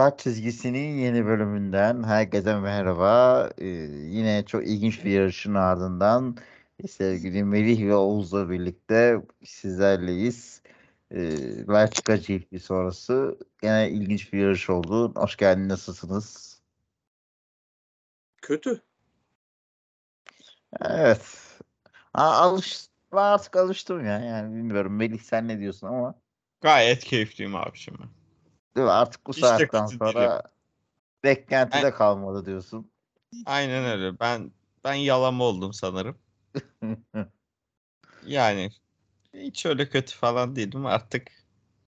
Start çizgisinin yeni bölümünden herkese merhaba. Ee, yine çok ilginç bir yarışın ardından sevgili Melih ve Oğuz'la birlikte sizlerleyiz. Ee, Belçika GP sonrası yine ilginç bir yarış oldu. Hoş geldin, nasılsınız? Kötü. Evet. A alış artık alıştım ya. Yani bilmiyorum Melih sen ne diyorsun ama. Gayet keyifliyim abiciğim. Değil mi? Artık bu İşte saatten sonra beklentide Ben- kalmadı diyorsun. Aynen öyle. Ben ben yalama oldum sanırım. Yani hiç öyle kötü falan değilim. Artık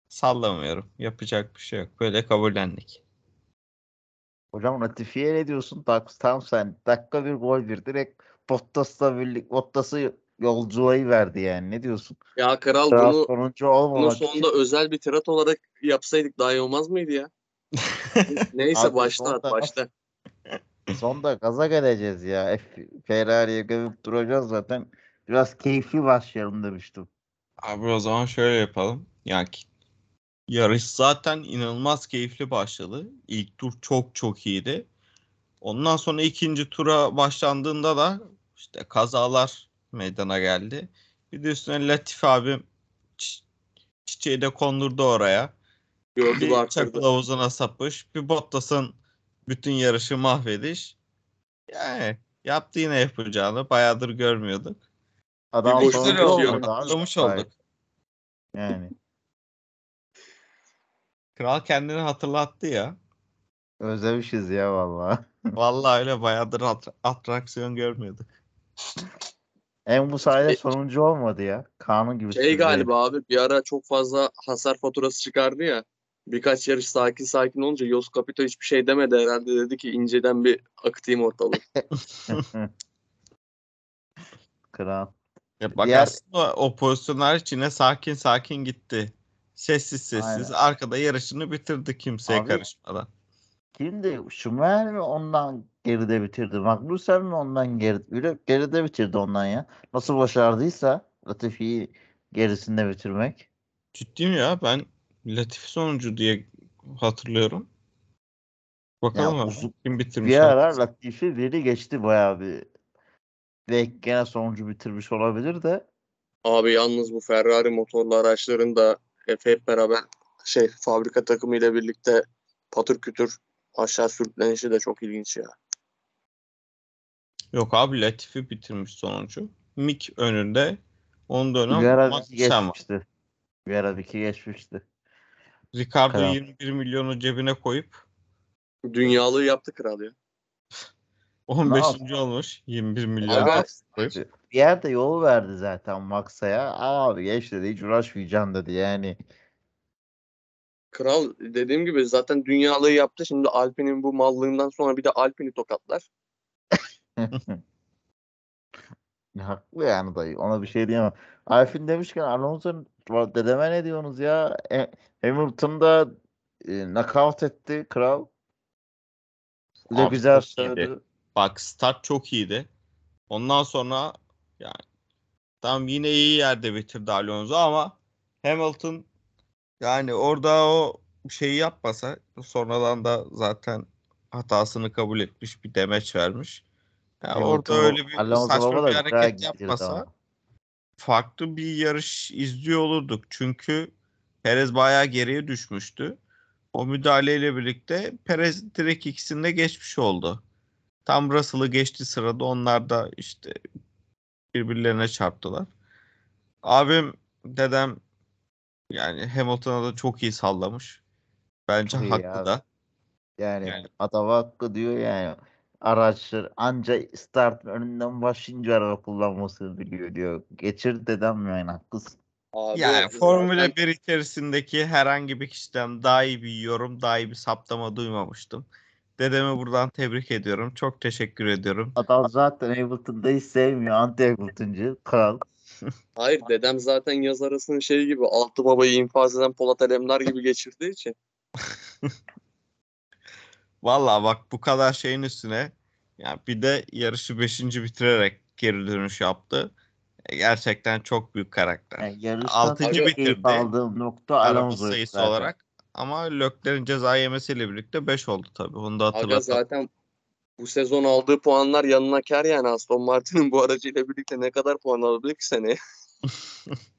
sallamıyorum. Yapacak bir şey yok. Böyle kabullendik. Hocam ratifiye ne diyorsun? Tam sen dakika bir gol bir direkt Bottas'la birlik Bottas'ı yolculayı verdi yani. Ne diyorsun? Ya kral Biraz bunu, sonuncu bunu sonunda özel bir tirat olarak yapsaydık daha iyi olmaz mıydı ya? Neyse Abi başla sonunda- başla. için sonda gaza geleceğiz ya. F- Ferrari'ye gömüp duracağız zaten. Biraz keyifli başlayalım demiştim. Abi o zaman şöyle yapalım. Yani yarış zaten inanılmaz keyifli başladı. İlk tur çok çok iyiydi. Ondan sonra ikinci tura başlandığında da işte kazalar meydana geldi. Bir de üstüne Latif abim çi- çiçeği de kondurdu oraya. Gördü Bir çakıl havuzuna sapış. Bir Bottas'ın bütün yarışı mahvediş. Yani yaptı yine yapacağını. Bayağıdır görmüyorduk. Adam boşuna abi. Atlamış Hayır, olduk. Yani. Kral kendini hatırlattı ya. Özlemişiz ya vallahi. Vallahi öyle bayağıdır at- atraksiyon görmüyorduk. En bu sayede E- sonuncu olmadı ya. Kanun gibi. Şey galiba abi bir ara çok fazla hasar faturası çıkardı ya. Birkaç yarış sakin sakin olunca Yos Capito hiçbir şey demedi herhalde dedi ki inceden bir akıtayım ortalığı. Kral. Ya bak Diğer- aslında o pozisyonlar için yine sakin sakin gitti. Sessiz sessiz Aynen. arkada yarışını bitirdi kimseye Abi- karışmadan. Kimdi? Schumacher mi ondan geride bitirdi? Magnussen mi ondan geri, öyle geride bitirdi ondan ya? Nasıl başardıysa Latifi'yi gerisinde bitirmek. Ciddiyim ya ben Latifi sonuncu diye hatırlıyorum. Bakalım Ya uzun- kim bitirmiş. Bir ara. Latifi biri geçti bayağı bir. Belki gene sonuncu bitirmiş olabilir de. Abi yalnız bu Ferrari motorlu araçların da hep, hep beraber şey fabrika takımı ile birlikte patır kütür aşağı sürüklenişi de çok ilginç ya. Yok abi Latifi bitirmiş sonuncu. Mick önünde. Onun bir Magnussen var. geçmişti. Bir ara bir iki geçmişti. Ricardo Kral. 21 milyonu cebine koyup Dünyalığı yaptı kral ya. 15. yaptı? olmuş. 21 milyon Aga. koyup. Bir yerde yol verdi zaten Max'a. Abi geç dedi hiç uğraşmayacağım dedi yani. Kral dediğim gibi zaten dünyalığı yaptı. Şimdi Alpine'in bu mallığından sonra bir de Alpine'i tokatlar. Haklı yani dayı. Ona bir şey diyemem. Alfin demişken Alonso dedeme ne diyorsunuz ya? E, Hamilton'da e, knockout etti kral. Ne güzel söyledi. Bak start çok iyiydi. Ondan sonra yani tam yine iyi yerde bitirdi Alonso ama Hamilton yani orada o şeyi yapmasa sonradan da zaten hatasını kabul etmiş bir demeç vermiş. Yani orada Hamilton, öyle bir Alonso saçma bir hareket yapmasa ama. farklı bir yarış izliyor olurduk. Çünkü Perez bayağı geriye düşmüştü. O müdahaleyle birlikte Perez direkt ikisinde geçmiş oldu. Tam Russell'ı geçti sırada onlar da işte birbirlerine çarptılar. Abim dedem yani Hamilton'a da çok iyi sallamış. Bence iyi haklı abi. da. Yani, Yani- adam hakkı diyor yani. Araçlar anca start önünden başlayınca araba kullanmasını biliyor diyor. Geçir dedem yani haklısın. Abi Yani Formula 1 içerisindeki herhangi bir kişiden daha iyi bir yorum, daha iyi bir saptama duymamıştım. Dedemi buradan tebrik ediyorum. Çok teşekkür ediyorum. Adam zaten Hamilton'da hiç sevmiyor. Anti Hamilton'cı. Kral. Hayır dedem zaten yaz arasını şey gibi altı babayı infaz eden Polat Alemdar gibi geçirdiği için. Vallahi bak bu kadar şeyin üstüne yani bir de yarışı 5. bitirerek geri dönüş yaptı. E, Gerçekten çok büyük karakter. Yani tek bitirdi. aldığım nokta Alonso'ydu sayısı zaten. olarak ama Lökler'in ceza yemesiyle birlikte 5 oldu tabii. Onu da Aga hatırlatalım. zaten bu sezon aldığı puanlar yanına kar yani Aston Martin'in bu aracıyla birlikte ne kadar puan alabilir ki seneye?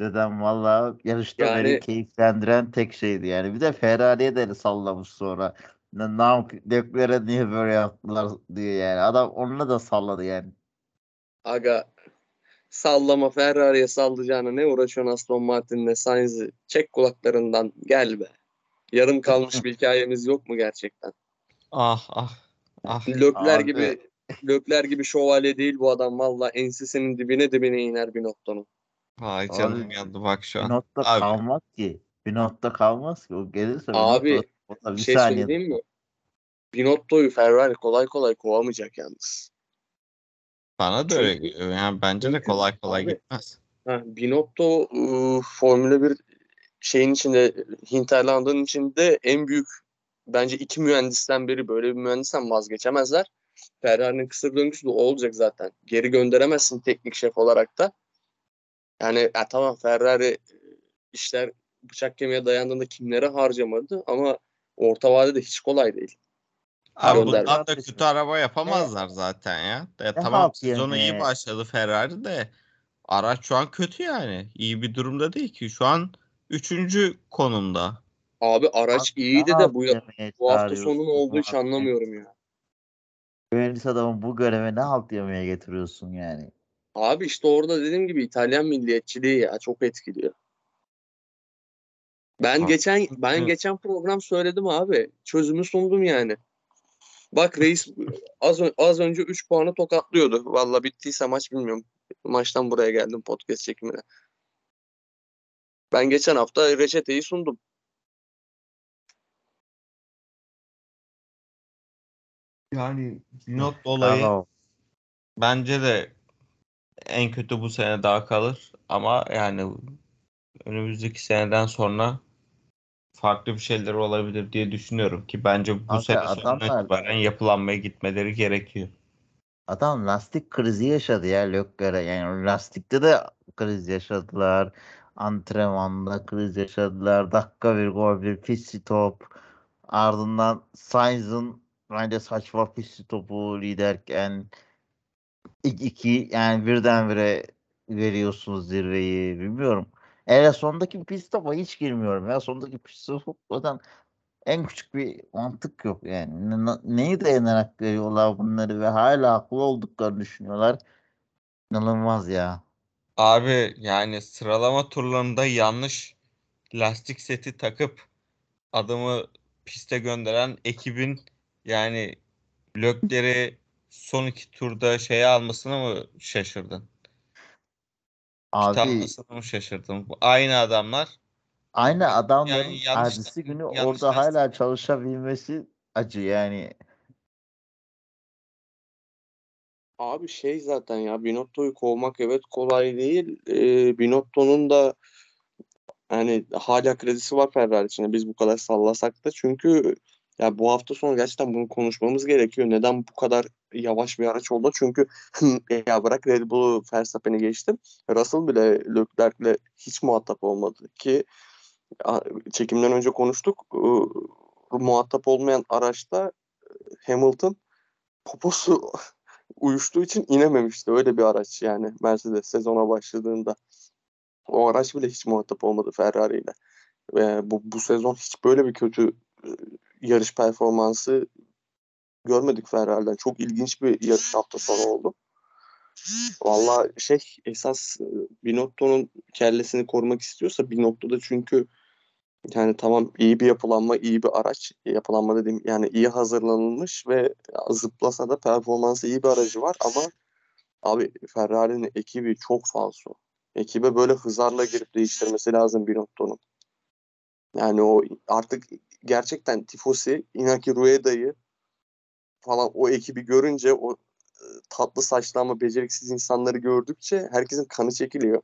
Dedem valla yarışta beni Yani- keyiflendiren tek şeydi yani. Bir de Ferrari'ye de sallamış sonra. Ne, ne Leclerc'e niye böyle yaptılar diye yani. Adam onunla da salladı yani. Aga sallama Ferrari'ye sallayacağına ne uğraşıyorsun Aston Martin'le Sainz'i çek kulaklarından gel be. Yarım kalmış bir hikayemiz yok mu gerçekten? Ah ah ah. Lökler Abi. gibi Lökler gibi şövalye değil bu adam valla ensesinin dibine dibine iner bir noktanın. Vay canım Abi, yandı bak şu an. Binotto Abi. kalmaz ki. Binotto kalmaz ki. O gelirse Abi, o Bir bir şey saniye. söyleyeyim mi? Binotto'yu Ferrari kolay kolay kovamayacak yalnız. Bana da öyle geliyor. Yani bence de kolay kolay abi- gitmez. Ha, Binotto ıı, Formula 1 şeyin içinde Hinterland'ın içinde en büyük bence iki mühendisten biri böyle bir mühendisten vazgeçemezler. Ferrari'nin kısır döngüsü de olacak zaten. Geri gönderemezsin teknik şef olarak da. Yani e, tamam Ferrari e, işler bıçak kemiğe dayandığında kimlere harcamadı ama orta vadede hiç kolay değil. Abi Gönder. bundan da kötü araba yapamazlar zaten ya. Ya tamam halt sezona iyi başladı Ferrari de araç şu an kötü yani. İyi bir durumda değil ki. Şu an üçüncü konumda. Abi araç Abi, iyiydi de bu, bu hafta çağırıyorsun sonu ne oldu hiç anlamıyorum ya. Mühendis adamın bu göreve ne halt yemeye getiriyorsun yani? Abi işte orada dediğim gibi İtalyan milliyetçiliği ya çok etkiliyor. Ben Abi, geçen ben geçen program söyledim abi. Çözümü sundum yani. Bak reis az az önce 3 puanı tokatlıyordu. Valla bittiyse maç bilmiyorum. Maçtan buraya geldim podcast çekimine. Ben geçen hafta reçeteyi sundum. Yani Binot olayı Bravo. bence de en kötü bu sene daha kalır. Ama yani önümüzdeki seneden sonra farklı bir şeyler olabilir diye düşünüyorum ki bence bu Abi sene sonuna itibaren yapılanmaya gitmeleri gerekiyor. Adam lastik krizi yaşadı ya Leclerc'e. Yani lastikte de kriz yaşadılar. Antrenmanda kriz yaşadılar. Dakika bir gol bir pit stop. Ardından Sainz'ın bence saçma pit stopu liderken ilk iki yani birdenbire veriyorsunuz zirveyi bilmiyorum. Eğer sondaki pit stopa hiç girmiyorum ya. Sondaki pit stoplardan en küçük bir mantık yok yani. Ne- ne- neyi dayanarak veriyorlar bunları ve hala haklı olduklarını düşünüyorlar. İnanılmaz ya. Abi yani sıralama turlarında yanlış lastik seti takıp adamı piste gönderen ekibin yani Lökler'i son iki turda şeye almasına mı şaşırdın? Abi almasına mı şaşırdın? Bu Aynı adamlar aynı adamların yani yanlış ertesi günü yanlış orada hala çalışabilmesi acı yani. Abi şey zaten ya Binotto'yu kovmak evet kolay değil. Ee, Binotto'nun da yani hala kredisi var Ferrari içinde biz bu kadar sallasak da çünkü ya bu hafta sonu gerçekten bunu konuşmamız gerekiyor. Neden bu kadar yavaş bir araç oldu? Çünkü ya bırak Red Bull'u Verstappen'i geçtim. Russell bile Leclerc'le hiç muhatap olmadı ki çekimden önce konuştuk. Muhatap olmayan araçta Hamilton poposu uyuştuğu için inememişti. Öyle bir araç yani Mercedes sezona başladığında. O araç bile hiç muhatap olmadı Ferrari ile. Ve bu, bu sezon hiç böyle bir kötü e, yarış performansı görmedik Ferrari'den. Çok ilginç bir yarış hafta sonu oldu. Valla şey esas e, Binotto'nun kellesini korumak istiyorsa Binotto'da çünkü yani tamam iyi bir yapılanma, iyi bir araç. Yapılanma dediğim yani iyi hazırlanılmış ve zıplasa da performansı iyi bir aracı var ama abi Ferrari'nin ekibi çok falso. Ekibe böyle hızarla girip değiştirmesi lazım Binotto'nun. Yani o artık gerçekten Tifosi, Inaki Rueda'yı falan o ekibi görünce o e, tatlı saçlı ama beceriksiz insanları gördükçe herkesin kanı çekiliyor.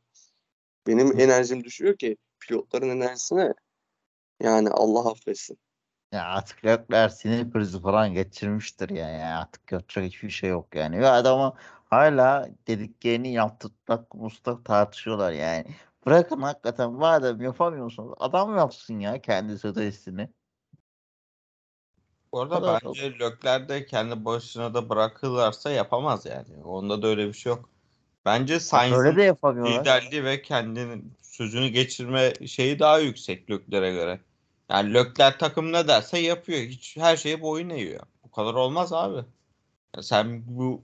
Benim enerjim düşüyor ki pilotların enerjisine yani Allah affetsin. Ya artık Leclerc sinir krizi falan geçirmiştir ya, ya. Artık yapacak hiçbir şey yok yani. Ve adamı hala dediklerini yaptırmak konusunda tartışıyorlar yani. Bırakın hakikaten madem yapamıyorsunuz adam yapsın ya kendi stratejisini. Bu arada kadar bence Lökler de kendi başına da bırakırlarsa yapamaz yani. Onda da öyle bir şey yok. Bence Sainz'in liderliği ve kendinin sözünü geçirme şeyi daha yüksek Lökler'e göre. Yani Lökler takım ne derse yapıyor. Hiç her şeye boyun eğiyor. Bu kadar olmaz abi. Ya sen bu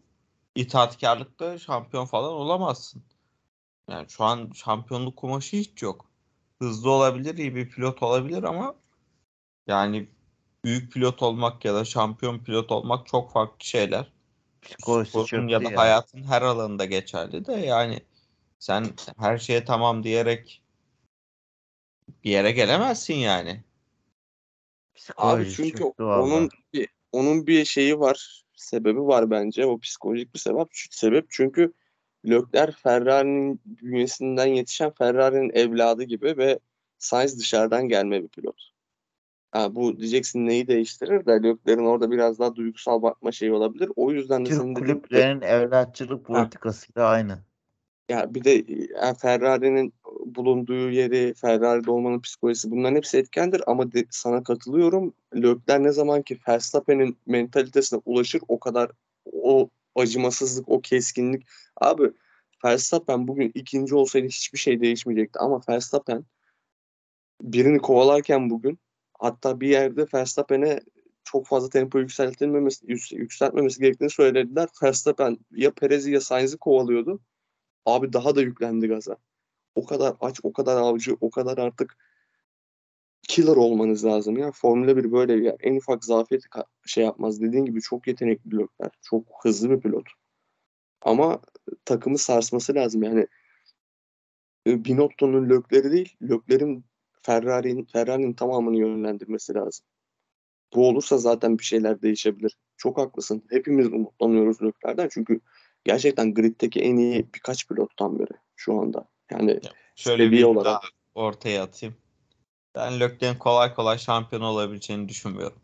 itaatkarlıkta şampiyon falan olamazsın. Yani şu an şampiyonluk kumaşı hiç yok. Hızlı olabilir, iyi bir pilot olabilir ama yani büyük pilot olmak ya da şampiyon pilot olmak çok farklı şeyler. Psikolojisi Sporun ya da ya. hayatın her alanında geçerli de yani sen her şeye tamam diyerek bir yere gelemezsin yani. Abi çünkü onun bir, onun bir şeyi var. Sebebi var bence. O psikolojik bir sebep. Şu sebep çünkü Leclerc Ferrari'nin bünyesinden yetişen Ferrari'nin evladı gibi ve Sainz dışarıdan gelme bir pilot. Ha, bu diyeceksin neyi değiştirir de Leclerc'in orada biraz daha duygusal bakma şeyi olabilir. O yüzden de Türk gibi- kulüplerinin evlatçılık politikasıyla aynı. Ya bir de yani Ferrari'nin bulunduğu yeri, Ferrari'de olmanın psikolojisi bunların hepsi etkendir ama de- sana katılıyorum. Leclerc ne zaman ki Verstappen'in mentalitesine ulaşır o kadar o acımasızlık, o keskinlik. Abi Verstappen bugün ikinci olsaydı hiçbir şey değişmeyecekti ama Verstappen birini kovalarken bugün hatta bir yerde Verstappen'e çok fazla tempo yükseltilmemesi, yük- yükseltmemesi gerektiğini söylediler. Verstappen ya Perez'i ya Sainz'i kovalıyordu. Abi daha da yüklendi gaza. O kadar aç, o kadar avcı, o kadar artık killer olmanız lazım ya. Formula 1 böyle ya. En ufak zafiyet şey yapmaz. Dediğin gibi çok yetenekli pilotlar. Çok hızlı bir pilot. Ama takımı sarsması lazım. Yani e, Binotto'nun lökleri değil, löklerin Ferrari'nin Ferrari'nin tamamını yönlendirmesi lazım. Bu olursa zaten bir şeyler değişebilir. Çok haklısın. Hepimiz umutlanıyoruz löklerden. Çünkü gerçekten griddeki en iyi birkaç pilottan biri şu anda. Yani Şöyle Seviye bir olarak. ortaya atayım. Ben Leclerc'in kolay kolay şampiyon olabileceğini düşünmüyorum.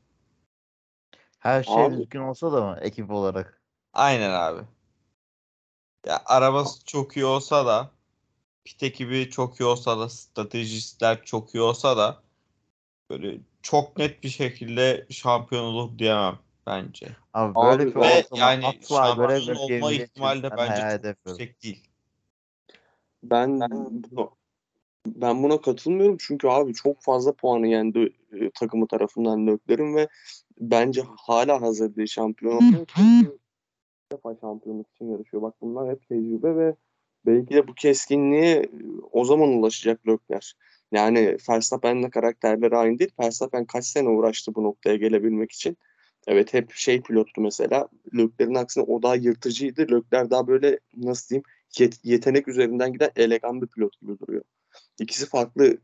Her şey Abi. düzgün olsa da mı ekip olarak? Aynen abi. Ya arabası çok iyi olsa da pit ekibi çok iyi olsa da stratejistler çok iyi olsa da böyle çok net bir şekilde şampiyon olur diyemem bence. Abi Abi böyle bir ve yani şampiyon olma ihtimali de ben bence çok yüksek değil. Ben buna, ben buna katılmıyorum çünkü abi çok fazla puanı yendi e, takımı tarafından Lökler'in ve bence hala hazır değil şampiyon defa şampiyonluk için yarışıyor. Bak bunlar hep tecrübe ve belki de bu keskinliğe e, o zaman ulaşacak Lökler. Yani Verstappen'le karakterleri aynı değil. Verstappen kaç sene uğraştı bu noktaya gelebilmek için. Evet hep şey pilottu mesela. Lökler'in aksine o daha yırtıcıydı. Lökler daha böyle nasıl diyeyim yet- yetenek üzerinden giden elegan bir pilot gibi duruyor. İkisi farklı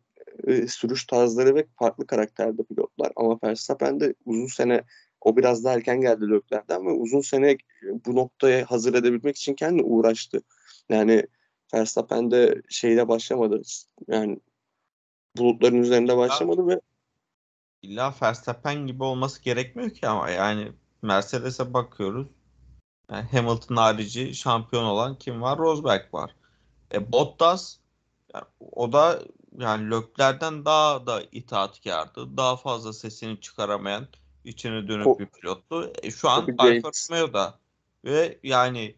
e, sürüş tarzları ve farklı karakterde pilotlar. Ama Verstappen de uzun sene o biraz daha erken geldi Leclerc'den ve uzun sene e, bu noktaya hazır edebilmek için kendi uğraştı. Yani Verstappen de şeyle başlamadı. Yani bulutların üzerinde başlamadı ve İlla Verstappen gibi olması gerekmiyor ki ama yani Mercedes'e bakıyoruz. Yani Hamilton harici şampiyon olan kim var? Rosberg var. E, Bottas yani o da yani Leclerc'den daha da itaatkardı. Daha fazla sesini çıkaramayan içine dönük Ko- bir pilottu. E, şu an Alfa. Romeo'da ve yani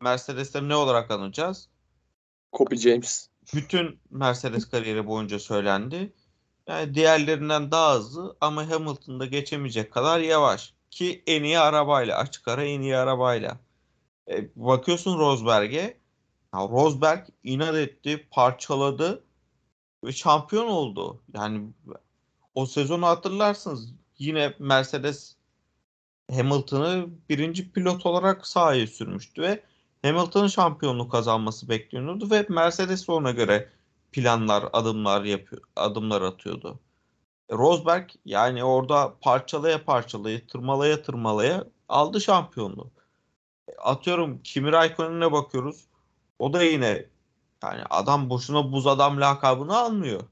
Mercedes'te ne olarak anacağız? Kobe James bütün Mercedes kariyeri boyunca söylendi. Yani diğerlerinden daha hızlı ama Hamilton'da geçemeyecek kadar yavaş. Ki en iyi arabayla, açık ara en iyi arabayla. E, bakıyorsun Rosberg'e. Ya Rosberg inat etti, parçaladı ve şampiyon oldu. Yani o sezonu hatırlarsınız. Yine Mercedes Hamilton'ı birinci pilot olarak sahaya sürmüştü ve Hamilton'ın şampiyonluğu kazanması bekleniyordu ve Mercedes ona göre planlar, adımlar yapıyor, adımlar atıyordu. Rosberg yani orada parçalaya parçalaya, tırmalaya tırmalaya aldı şampiyonluğu. Atıyorum Kimi Raikkonen'e bakıyoruz. O da yine yani adam boşuna buz adam lakabını almıyor.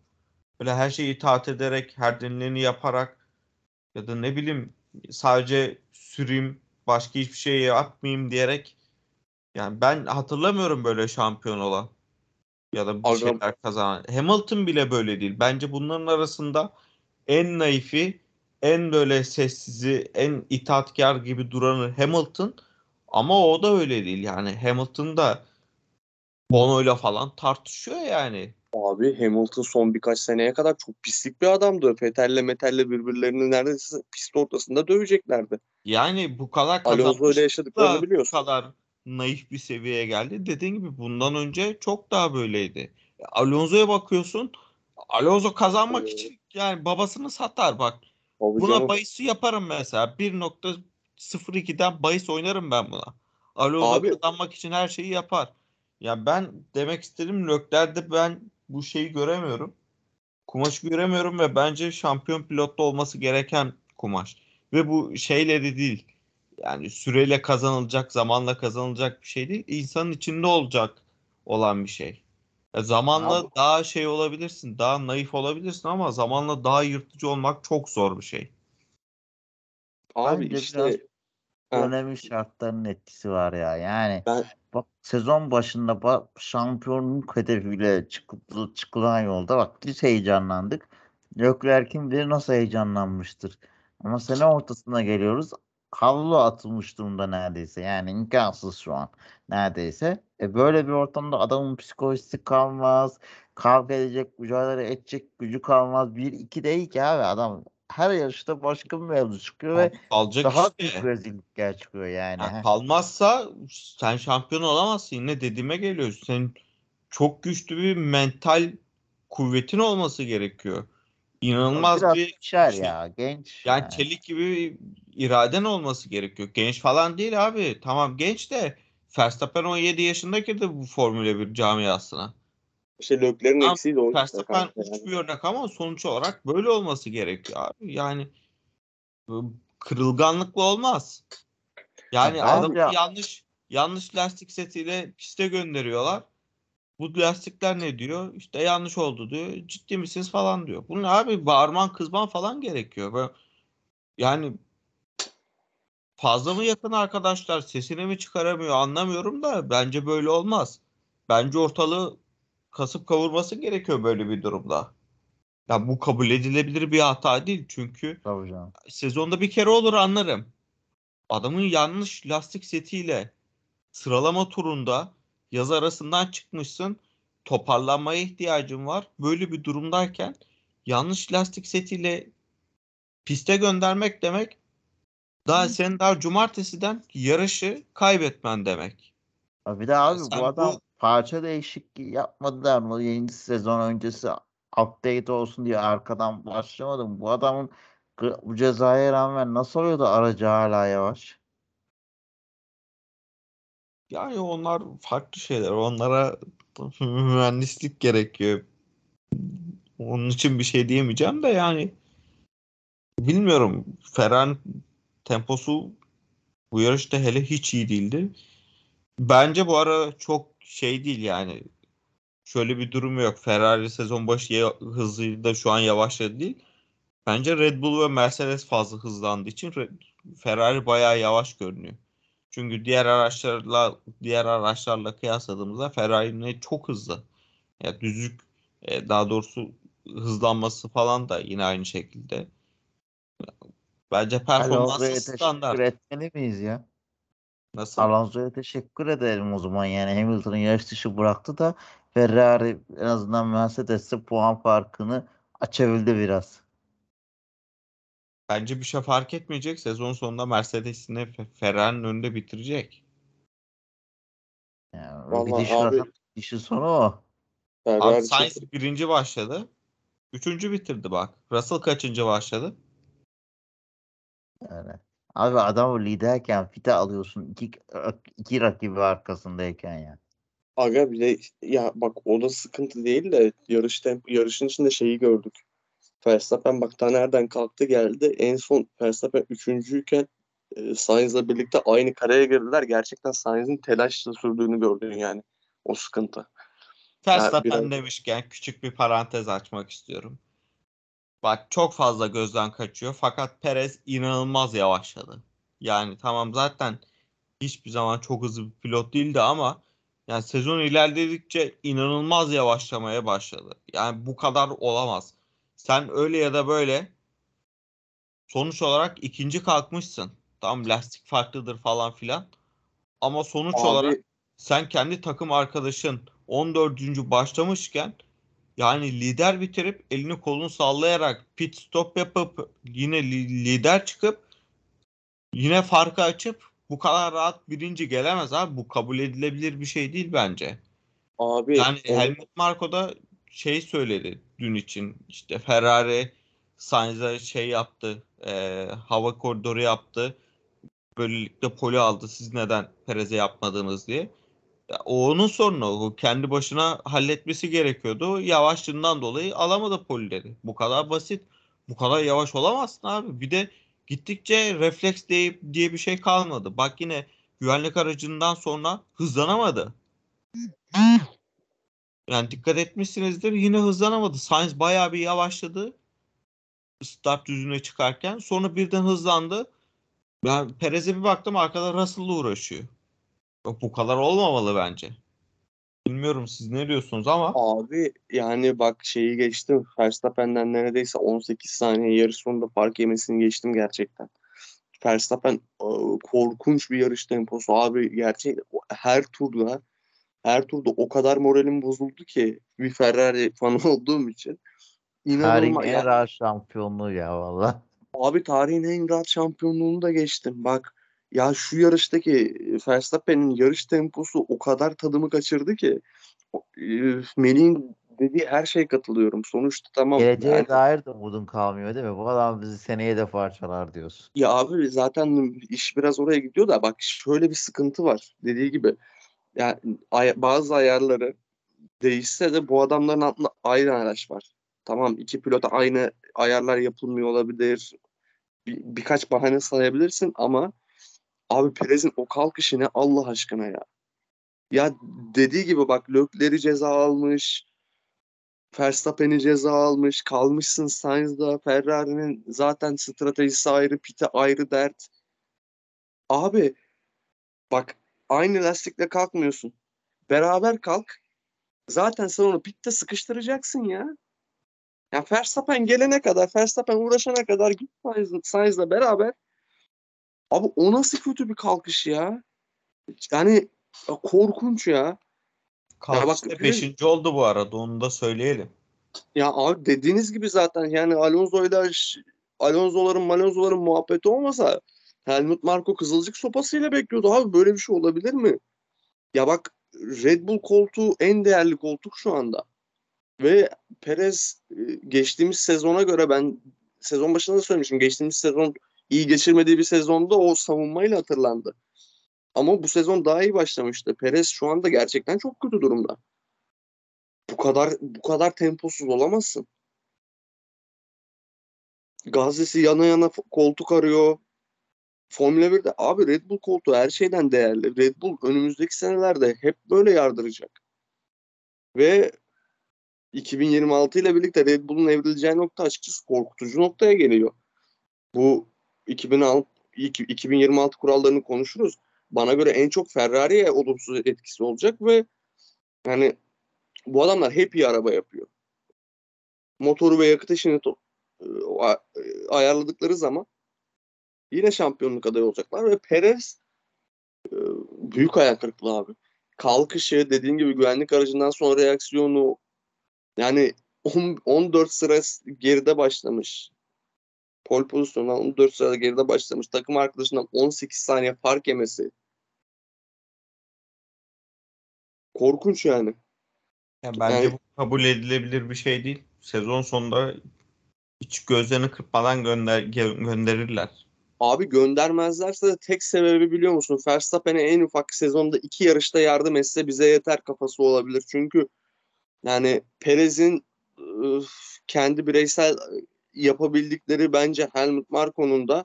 Böyle her şeyi itaat ederek, her denileni yaparak ya da ne bileyim sadece süreyim, başka hiçbir şey yapmayayım diyerek yani ben hatırlamıyorum böyle şampiyon olan. ya da bir Aga- şeyler kazanan. Hamilton bile böyle değil. Bence bunların arasında en naifi, en böyle sessizi, en itaatkar gibi duranı Hamilton ama o da öyle değil. Yani Hamilton da Bono'yla falan tartışıyor yani. Abi Hamilton son birkaç seneye kadar çok pislik bir adamdı. Fetel'le Metel'le birbirlerini neredeyse pist ortasında döveceklerdi. Yani bu kadar Alonso ile yaşadıklarını da bu biliyorsun. kadar naif bir seviyeye geldi. Dediğin gibi bundan önce çok daha böyleydi. Alonso'ya bakıyorsun. Alonso kazanmak Evet. için yani babasını satar bak. Buna canım. bahisi yaparım mesela. 1.02'den bahis oynarım ben buna. Alonso Abi- kazanmak için her şeyi yapar. Ya ben demek istedim Lökler'de ben bu şeyi göremiyorum. Kumaşı göremiyorum ve bence şampiyon pilotta olması gereken kumaş. Ve bu şeyle de değil. Yani süreyle kazanılacak, zamanla kazanılacak bir şey değil. İnsanın içinde olacak olan bir şey. Ya zamanla Abi- daha şey olabilirsin, daha naif olabilirsin ama zamanla daha yırtıcı olmak çok zor bir şey. Abi Bence işte dönemin şartlarının etkisi var ya. Yani Ben- bak sezon başında bak şampiyonluk hedefiyle çıkıp çıkılan yolda bak biz heyecanlandık. Leclerc kim bilir nasıl heyecanlanmıştır. Ama sene ortasına geliyoruz. Havlu atılmış durumda neredeyse. Yani imkansız şu an neredeyse. E böyle bir ortamda adamın psikolojisi kalmaz. Kavga edecek, mücadele edecek gücü kalmaz. Bir iki değil ki abi adam her yarışta başka bir mevzu çıkıyor ve kalacak daha işte. büyük rezillikler çıkıyor yani. Ya Heh. kalmazsa sen şampiyon olamazsın. Yine dediğime geliyor. Senin çok güçlü bir mental kuvvetin olması gerekiyor. İnanılmaz Biraz bir düşer şey. ya genç. Yani yani. çelik gibi bir iraden olması gerekiyor. Genç falan değil abi. Tamam genç de Verstappen 17 yaşında girdi bu Formula 1 camiasına. işte Lökler'in Tamam, eksiği de o. Verstappen uç bir örnek ama sonuç olarak böyle olması gerekiyor abi. Yani bu kırılganlıkla olmaz. Yani Ya adamı bence- yanlış yanlış lastik setiyle piste gönderiyorlar. Bu lastikler ne diyor? İşte yanlış oldu diyor. Ciddi misiniz falan diyor. Bunun abi bağırman kızman falan gerekiyor. Böyle, yani fazla mı yakın arkadaşlar sesini mi çıkaramıyor anlamıyorum da bence böyle olmaz. Bence ortalığı kasıp kavurması gerekiyor böyle bir durumda. Ya bu kabul edilebilir bir hata değil çünkü Tabii canım. sezonda bir kere olur anlarım. Adamın yanlış lastik setiyle sıralama turunda yaz arasından çıkmışsın. Toparlanmaya ihtiyacın var. Böyle bir durumdayken yanlış lastik setiyle piste göndermek demek daha senin daha cumartesiden yarışı kaybetmen demek. Bir de abi sen bu adam bu- parça değişikliği yapmadılar mı? Yeni sezon öncesi update olsun diye arkadan başlamadı mı? Bu adamın bu cezaya rağmen nasıl oluyor da aracı hala yavaş? Yani onlar farklı şeyler. Onlara mühendislik gerekiyor. Onun için bir şey diyemeyeceğim de yani bilmiyorum. Ferrari temposu bu yarışta hele hiç iyi değildi. Bence bu ara çok şey değil yani. Şöyle bir durum yok. Ferrari sezon başı hızıyla şu an yavaşladı değil. Bence Red Bull ve Mercedes fazla hızlandığı için Ferrari bayağı yavaş görünüyor. Çünkü diğer araçlarla diğer araçlarla kıyasladığımızda Ferrari'nin çok hızlı. Ya düzlük e, daha doğrusu hızlanması falan da yine aynı şekilde. Bence performansı standart. etmeli miyiz ya? Nasıl? Alonso'ya teşekkür edelim o zaman yani Hamilton'ı yarış dışı bıraktı da Ferrari en azından Mercedes'e puan farkını açabildi biraz. Bence bir şey fark etmeyecek. Sezon sonunda Mercedes'in Fe- Ferrari'nin önünde bitirecek. Yani Vallahi gidiş abi- rahat, gidişin sonu o. Abi Ferrari Sainz çok- birinci başladı. Üçüncü bitirdi bak. Russell kaçıncı başladı? Yani. Abi adamı liderken fite alıyorsun iki, iki rakibi arkasındayken ya. Aga bir de ya bak o da sıkıntı değil de yarış tempo, yarışın içinde şeyi gördük. Verstappen bak ta nereden kalktı geldi. En son Verstappen üçüncüyken e, Sainz'la birlikte aynı kareye girdiler. Gerçekten Sainz'in telaşla sürdüğünü gördün yani. O sıkıntı. Verstappen biraz- demişken küçük bir parantez açmak istiyorum. Bak çok fazla gözden kaçıyor fakat Perez inanılmaz yavaşladı. Yani tamam zaten hiçbir zaman çok hızlı bir pilot değildi ama Yani sezon ilerledikçe inanılmaz yavaşlamaya başladı. Yani bu kadar olamaz. Sen öyle ya da böyle sonuç olarak ikinci kalkmışsın. Tam lastik farklıdır falan filan. Ama sonuç Abi- olarak sen kendi takım arkadaşın 14. başlamışken yani lider bitirip elini kolunu sallayarak pit stop yapıp yine li- lider çıkıp yine farkı açıp bu kadar rahat birinci gelemez abi. Bu kabul edilebilir bir şey değil bence. Abi Yani o- Helmut Marko da şey söyledi dün için. İşte Ferrari Sainz'e şey yaptı e, hava koridoru yaptı. Böylelikle poli aldı siz neden Perez'e yapmadınız diye. O onun sorunu o kendi başına halletmesi gerekiyordu. Yavaşlığından dolayı alamadı polileri. Bu kadar basit bu kadar yavaş olamazsın abi. Bir de gittikçe refleks diye, diye bir şey kalmadı. Bak yine güvenlik aracından sonra hızlanamadı. Yani dikkat etmişsinizdir yine hızlanamadı. Sainz bayağı bir yavaşladı. Start düzüne çıkarken. Sonra birden hızlandı. Ben Perez'e bir baktım arkada Russell'la uğraşıyor. Yok, bu kadar olmamalı bence. Bilmiyorum siz ne diyorsunuz ama Abi yani bak şeyi geçtim. Verstappen'den neredeyse 18 saniye yarış sonunda fark yemesini geçtim gerçekten. Verstappen e, korkunç bir yarış temposu abi gerçekten o- her turda her turda o kadar moralim bozuldu ki bir Ferrari fanı olduğum için. Tarihin İnanılmaz. en Ya, rahat şampiyonluğu ya valla. abi tarihin en rahat şampiyonluğunu da geçtim. Bak ya şu yarıştaki Verstappen'in yarış temposu o kadar tadımı kaçırdı ki. E, Melih'in dediği her şeye katılıyorum. Sonuçta tamam. Geleceğe yani- dair de umudun kalmıyor değil mi? Bu adam bizi seneye de parçalar diyorsun. Ya abi zaten iş biraz oraya gidiyor da bak şöyle bir sıkıntı var. Dediği gibi yani ay- bazı ayarları değişse de bu adamların altında aynı araç var. Tamam iki pilota aynı ayarlar yapılmıyor olabilir. Bir, birkaç bahane sayabilirsin ama abi Perez'in o kalkışı ne Allah aşkına ya. Ya dediği gibi bak Leclerc'i ceza almış. Verstappen'i ceza almış. Kalmışsın Sainz'da. Ferrari'nin zaten stratejisi ayrı, pite ayrı dert. Abi bak aynı lastikle kalkmıyorsun. Beraber kalk. Zaten sen onu pitte sıkıştıracaksın ya. Ya Verstappen gelene kadar, Verstappen uğraşana kadar git Sainz- Sainz'la beraber. Abi o nasıl kötü bir kalkış ya? Yani ya korkunç ya. kalkışta bak- 5. oldu bu arada onu da söyleyelim. Ya abi dediğiniz gibi zaten yani Alonso'yla Alonso'ların Malonso'ların muhabbeti olmasa Helmut Marko Kızılcık sopasıyla bekliyordu abi böyle bir şey olabilir mi? Ya bak Red Bull koltuğu en değerli koltuk şu anda. Ve Perez e, geçtiğimiz sezona göre ben sezon başında da söylemiştim. Geçtiğimiz sezon iyi geçirmediği bir sezonda o savunmayla hatırlandı. Ama bu sezon daha iyi başlamıştı. Perez şu anda gerçekten çok kötü durumda. Bu kadar bu kadar temposuz olamazsın. Gazisi yana yana koltuk arıyor. Formula 1'de abi Red Bull koltuğu her şeyden değerli. Red Bull önümüzdeki senelerde hep böyle yardıracak. Ve 2026 ile birlikte Red Bull'un evrileceği nokta açıkçası korkutucu noktaya geliyor. Bu 2006, iki- 2026 kurallarını konuşuruz. Bana göre en çok Ferrari'ye olumsuz etkisi olacak ve yani bu adamlar hep iyi araba yapıyor. Motoru ve yakıt işini e, e, ayarladıkları zaman yine şampiyonluk adayı olacaklar ve Perez e, büyük hayal kırıklığı abi. Kalkışı, dediğin gibi güvenlik aracından sonra reaksiyonu yani on- 14 sıra geride başlamış. Pol pozisyonundan 14 sırada geride başlamış. Takım arkadaşından 18 saniye fark yemesi. Korkunç yani. Ya bence Yani- bu kabul edilebilir bir şey değil. Sezon sonunda hiç gözlerini kırpmadan gönder gö- gönderirler. Abi göndermezlerse de tek sebebi biliyor musun? Verstappen'e en ufak sezonda iki yarışta yardım etse bize yeter kafası olabilir. Çünkü yani Perez'in kendi bireysel yapabildikleri bence Helmut Marko'nun da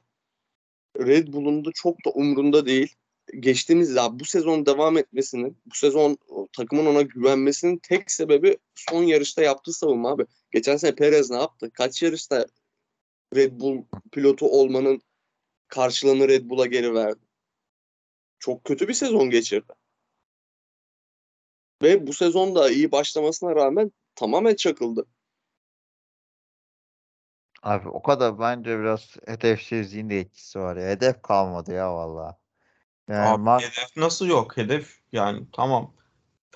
Red Bull'un da çok da umrunda değil. Geçtiğimiz ya bu sezon devam etmesinin, bu sezon takımın ona güvenmesinin tek sebebi son yarışta yaptığı savunma abi. Geçen sene Perez ne yaptı? Kaç yarışta Red Bull pilotu olmanın karşılığını Red Bull'a geri verdi. Çok kötü bir sezon geçirdi. Ve bu sezon da iyi başlamasına rağmen tamamen çakıldı. Abi o kadar bence biraz hedefsizliğin de etkisi var ya. Hedef kalmadı ya valla. Yani Abi Max- hedef nasıl yok? Hedef yani tamam.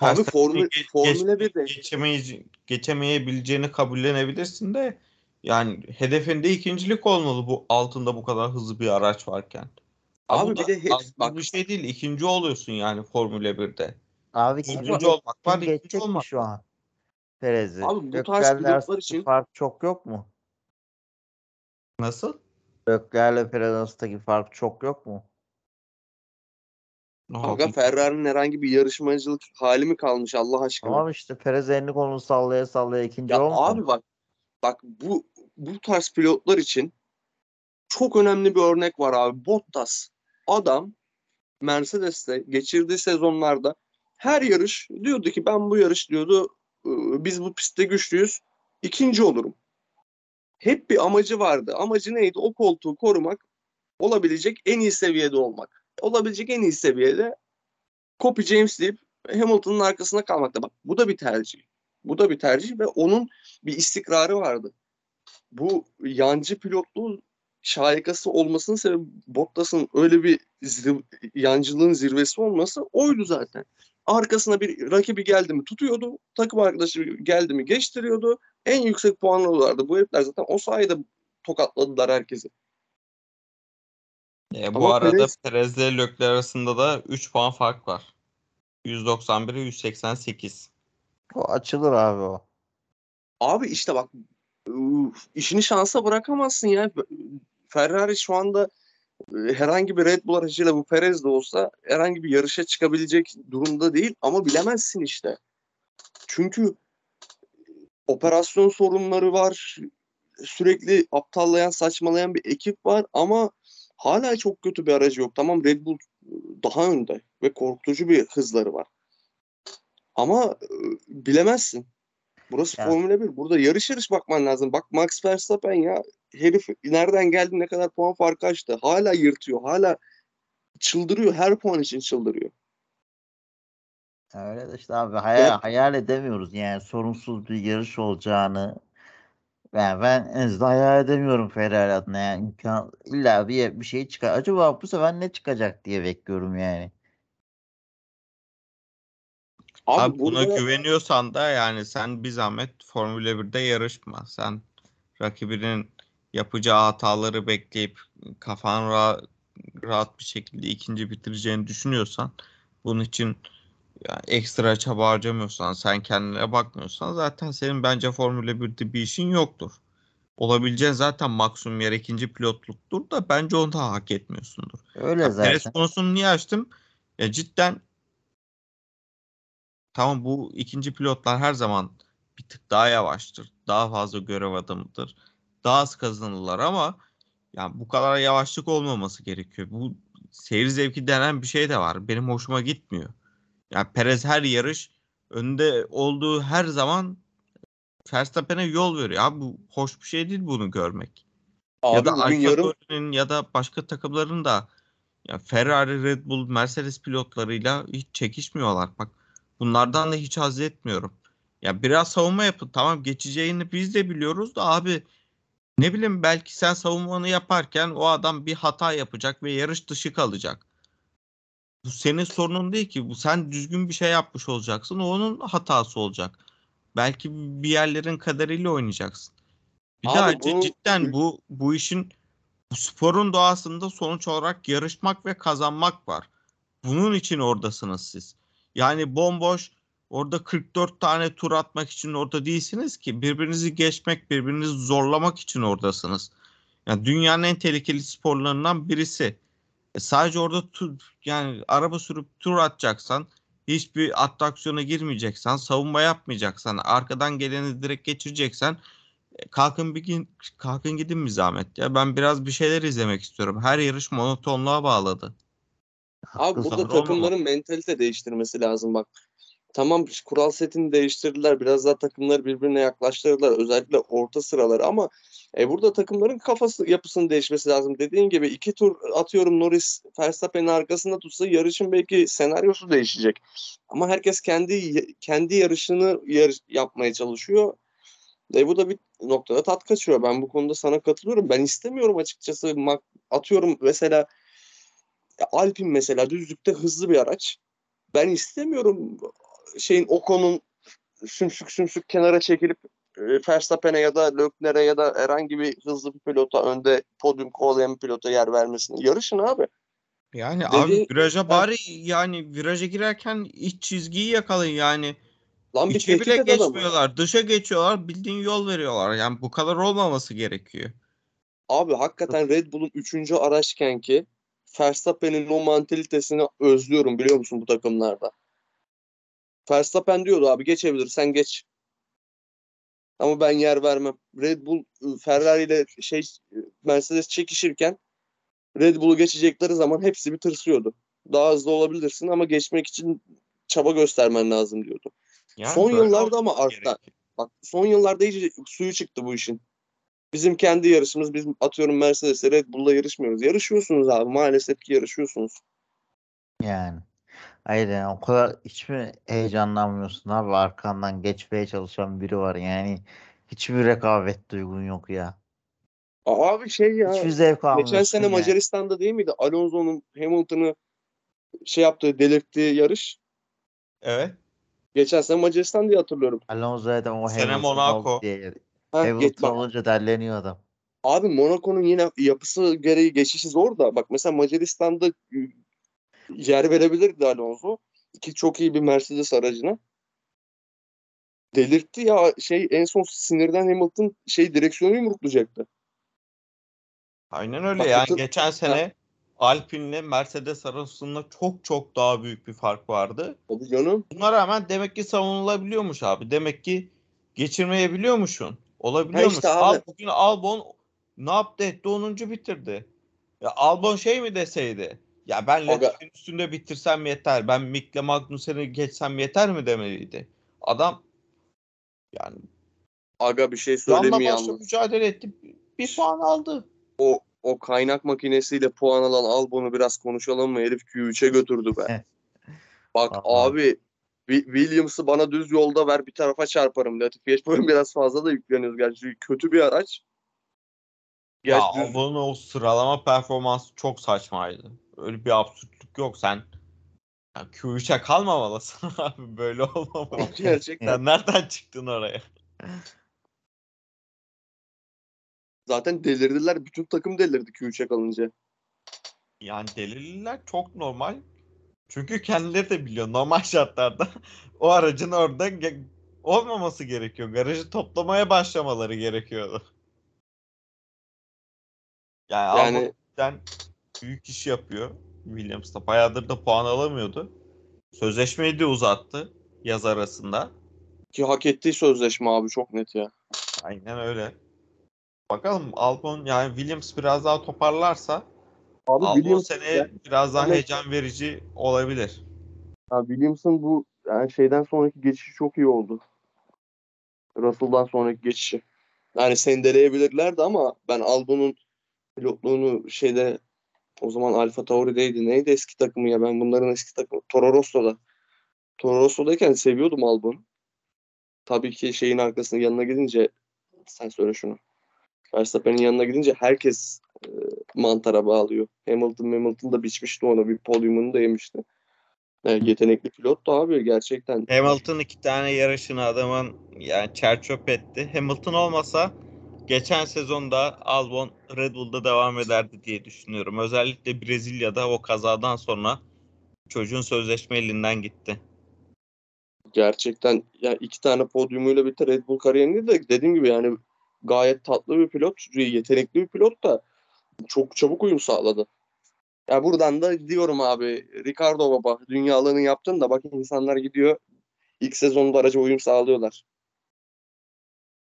Abi Formula geç- 1'de geçemeyici- geçemeyebileceğini kabullenebilirsin de yani hedefinde ikincilik olmalı bu altında bu kadar hızlı bir araç varken. Abi bir de he- az bak- bir şey değil. ikinci oluyorsun yani Formula 1'de. abi ge- olmak var, ikinci geçecek mi olmak şu an? Perez'i. Abi bu tarz pilotlar için- fark çok yok mu? Nasıl? Leclerc'le Perez arasındaki fark çok yok mu? Kanka Abi, Ferrari'nin herhangi bir yarışmacılık hali mi kalmış Allah aşkına? Tamam işte Perez elini kolunu sallaya sallaya ikinci Ya olmadı abi bak bak bu bu tarz pilotlar için çok önemli bir örnek var abi. Bottas. Adam Mercedes'te geçirdiği sezonlarda her yarış diyordu ki ben bu yarış diyordu "ıı, biz bu pistte güçlüyüz. ikinci olurum. Hep bir amacı vardı. Amacı neydi? O koltuğu korumak, olabilecek en iyi seviyede olmak. Olabilecek en iyi seviyede Copy James deyip Hamilton'ın arkasında kalmakta. Bak bu da bir tercih. Bu da bir tercih ve onun bir istikrarı vardı. Bu yancı pilotluğun şaikası olmasının sebebi Bottas'ın öyle bir zir- yancılığın zirvesi olması oydu zaten. Arkasına bir rakibi geldi mi tutuyordu. Takım arkadaşı geldi mi geçtiriyordu. En yüksek puanlı alıyorlardı. Bu herifler zaten o sayede tokatladılar herkesi. E, bu Ama arada Perez- Perez ile Leclerc arasında da 3 puan fark var. 191'e 188. O açılır abi o. Abi işte bak ıı, işini şansa bırakamazsın ya. Ferrari şu anda e, herhangi bir Red Bull aracıyla bu Perez de olsa herhangi bir yarışa çıkabilecek durumda değil ama bilemezsin işte. Çünkü operasyon sorunları var. Sürekli aptallayan, saçmalayan bir ekip var ama hala çok kötü bir aracı yok. Tamam Red Bull daha önde ve korkutucu bir hızları var. Ama e, bilemezsin. Burası Yani- Formula 1. Burada yarış yarış bakman lazım. Bak Max Verstappen ya herif nereden geldi ne kadar puan farkı açtı. Hala yırtıyor. Hala çıldırıyor. Her puan için çıldırıyor. Öyle de işte abi hayal, hayal edemiyoruz yani sorunsuz bir yarış olacağını. Yani ben en azından hayal edemiyorum Ferrari adına yani imkan illa bir bir şey çıkar. Acaba bu sefer ne çıkacak diye bekliyorum yani. Abi, Abi buna burada güveniyorsan da yani sen bir zahmet Formula 1'de yarışma. Sen rakibinin yapacağı hataları bekleyip kafan rahat, rahat bir şekilde ikinci bitireceğini düşünüyorsan bunun için ya ekstra çaba harcamıyorsan sen kendine bakmıyorsan zaten senin bence Formula 1'de bir işin yoktur. Olabileceğin zaten maksimum yer ikinci pilotluktur da bence onu da hak etmiyorsundur. Öyle Ya Perez zaten. konusunu niye açtım? Ya cidden tamam bu ikinci pilotlar her zaman bir tık daha yavaştır. Daha fazla görev adamıdır. Daha az kazanırlar ama yani bu kadar yavaşlık olmaması gerekiyor. Bu seyir zevki denen bir şey de var. Benim hoşuma gitmiyor. Yani Perez her yarış önde olduğu her zaman Verstappen'e yol veriyor. Abi bu hoş bir şey değil bunu görmek abi ya da Alfa yarım ya da başka takımların da ya Ferrari, Red Bull, Mercedes pilotlarıyla hiç çekişmiyorlar. Bak bunlardan da hiç haz etmiyorum. Ya biraz savunma yapın. Tamam geçeceğini biz de biliyoruz da abi ne bileyim belki sen savunmanı yaparken o adam bir hata yapacak ve yarış dışı kalacak. Bu senin sorunun değil ki. Bu sen düzgün bir şey yapmış olacaksın. O onun hatası olacak. Belki bir yerlerin kaderiyle oynayacaksın. Bir Abi ayrıca bunu- cidden bu bu işin bu sporun doğasında sonuç olarak yarışmak ve kazanmak var. Bunun için oradasınız siz. Yani bomboş orada 44 tane tur atmak için orada değilsiniz ki. Birbirinizi geçmek, birbirinizi zorlamak için oradasınız. Yani dünyanın en tehlikeli sporlarından birisi. E sadece orada tur, yani araba sürüp tur atacaksan, hiçbir atraksiyona girmeyeceksen, savunma yapmayacaksan, arkadan geleni direkt geçireceksen e, kalkın bir gün kalkın gidin bir zahmet ya. Ben biraz bir şeyler izlemek istiyorum. Her yarış monotonluğa bağladı. Abi burada takımların mentalite değiştirmesi lazım bak. Tamam kural setini değiştirdiler. Biraz daha takımları birbirine yaklaştırdılar. Özellikle orta sıraları ama E burada takımların kafası yapısının değişmesi lazım. Dediğin gibi iki tur atıyorum Norris Verstappen'in arkasında tutsa yarışın belki senaryosu değişecek. Ama herkes kendi kendi yarışını yarış, yapmaya çalışıyor. E bu da bir noktada tat kaçıyor. Ben bu konuda sana katılıyorum. Ben istemiyorum açıkçası. Atıyorum mesela Alpin mesela düzlükte hızlı bir araç. Ben istemiyorum şeyin Ocon'un sümsük sümsük kenara çekilip e, Verstappen'e ya da Leclerc'e ya da herhangi bir hızlı bir pilota önde podyum kovalayan bir pilota yer vermesini. Yarışın abi. Yani Dedi- abi viraja bari yani viraja girerken iç çizgiyi yakalayın yani. Lan bir İçe bile et adamı. geçmiyorlar. Dışa geçiyorlar. Bildiğin yol veriyorlar. Yani bu kadar olmaması gerekiyor. Abi hakikaten Red Bull'un 3. araçken ki Verstappen'in o mantalitesini özlüyorum biliyor musun bu takımlarda. Verstappen diyordu abi geçebilirsen geç. Ama ben yer vermem. Red Bull ıı, Ferrari ile şey Mercedes çekişirken Red Bull'u geçecekleri zaman hepsi bir tırsıyordu. Daha hızlı olabilirsin ama geçmek için çaba göstermen lazım diyordu. Yani Son yıllarda ama arttı. Bak son yıllarda iyice suyu çıktı bu işin. Bizim kendi yarışımız, biz atıyorum Mercedes'le Red Bull'la yarışmıyoruz. Yarışıyorsunuz abi maalesef ki yarışıyorsunuz. Yani. Hayır yani o kadar hiç mi heyecanlanmıyorsun abi arkandan geçmeye çalışan biri var yani hiçbir rekabet duygun yok ya. Abi şey ya Hiçbir zevk almıyorsun geçen sene yani. Macaristan'da değil miydi? Alonso'nun Hamilton'ı şey yaptığı, delirttiği yarış. Evet. Geçen sene Macaristan diye hatırlıyorum. Alonso'ya da o Sene Hamilton Monaco. diye. Ha, Hamilton bak, olunca derleniyor adam. abi Monaco'nun yine yapısı gereği geçişi zor da. Bak mesela Macaristan'da yer verebilirdi Alonso. İki çok iyi bir Mercedes aracına. Delirtti ya şey en son sinirden Hamilton şey direksiyonu yumruklayacaktı. Aynen öyle. Bak, yani hatır- geçen sene Alpine'le Mercedes arasında çok çok daha büyük bir fark vardı. Tabii canım. Buna rağmen demek ki savunulabiliyormuş abi. Demek ki geçirmeyebiliyormuşsun. Olabiliyormuş. işte abi. Al bugün Albon ne yaptı etti 10. bitirdi. Ya Albon şey mi deseydi? Ya ben. Latifi'nin üstünde bitirsem yeter. Ben Mick'le Magnussen'i geçsem yeter mi demeliydi. Adam yani Aga bir şey söyleyeyim yalnız? mücadele etti. Bir puan aldı. O, o kaynak makinesiyle puan alan Albon'u biraz konuşalım mı? Herif Q3'e götürdü be. Bak Aha. abi Williams'ı bana düz yolda ver bir tarafa çarparım. Latifi'ye bugün biraz fazla da yükleniyoruz gerçi. Kötü bir araç. Ya Gerçi düz- Albon'un o sıralama performansı çok saçmaydı. Öyle bir absürtlük yok. Sen ya Q3'e kalmamalısın abi. Böyle olmamalı. gerçekten. Sen nereden çıktın oraya? Zaten delirdiler. Bütün takım delirdi Q3'e kalınca. Yani deliller çok normal. Çünkü kendileri de biliyor normal şartlarda o aracın orada ge- olmaması gerekiyor. Garajı toplamaya başlamaları gerekiyordu. Yani, Yani büyük iş yapıyor. Williams da bayağıdır da puan alamıyordu. Sözleşmeyi de uzattı yaz arasında. ki hak ettiği sözleşme abi çok net ya. Aynen öyle. Bakalım Albon yani Williams biraz daha toparlarsa Abi Albon Williams, seneye biraz daha Evet. heyecan verici olabilir. ya Williams'ın bu yani şeyden sonraki geçişi çok iyi oldu. Russell'dan sonraki geçişi. Yani sendeleyebilirlerdi ama ben Albon'un pilotluğunu şeyde o zaman Alfa Tauri'deydi. Neydi eski takımı ya? Ben bunların eski takımı. Toro Rosso'da. Toro Rosso'dayken seviyordum Albon'u. Tabii ki şeyin arkasına yanına gidince sen söyle şunu. Verstappen'in yanına gidince herkes e, mantara bağlıyor. Hamilton Hamilton da biçmişti onu. Bir podyumunu da yemişti. Yani yetenekli pilot da abi gerçekten. Hamilton iki tane yarışını adamın yani çerçöp etti. Hamilton olmasa geçen sezonda Albon Red Bull'da devam ederdi diye düşünüyorum. Özellikle Brezilya'da o kazadan sonra çocuğun sözleşme elinden gitti. gerçekten ya iki tane podyumuyla bitti Red Bull kariyerini de dediğim gibi yani gayet tatlı bir pilot, yetenekli bir pilot da çok çabuk uyum sağladı. Ya buradan da diyorum abi Ricardo baba dünyalığını yaptın da bak insanlar gidiyor ilk sezonda araca uyum sağlıyorlar.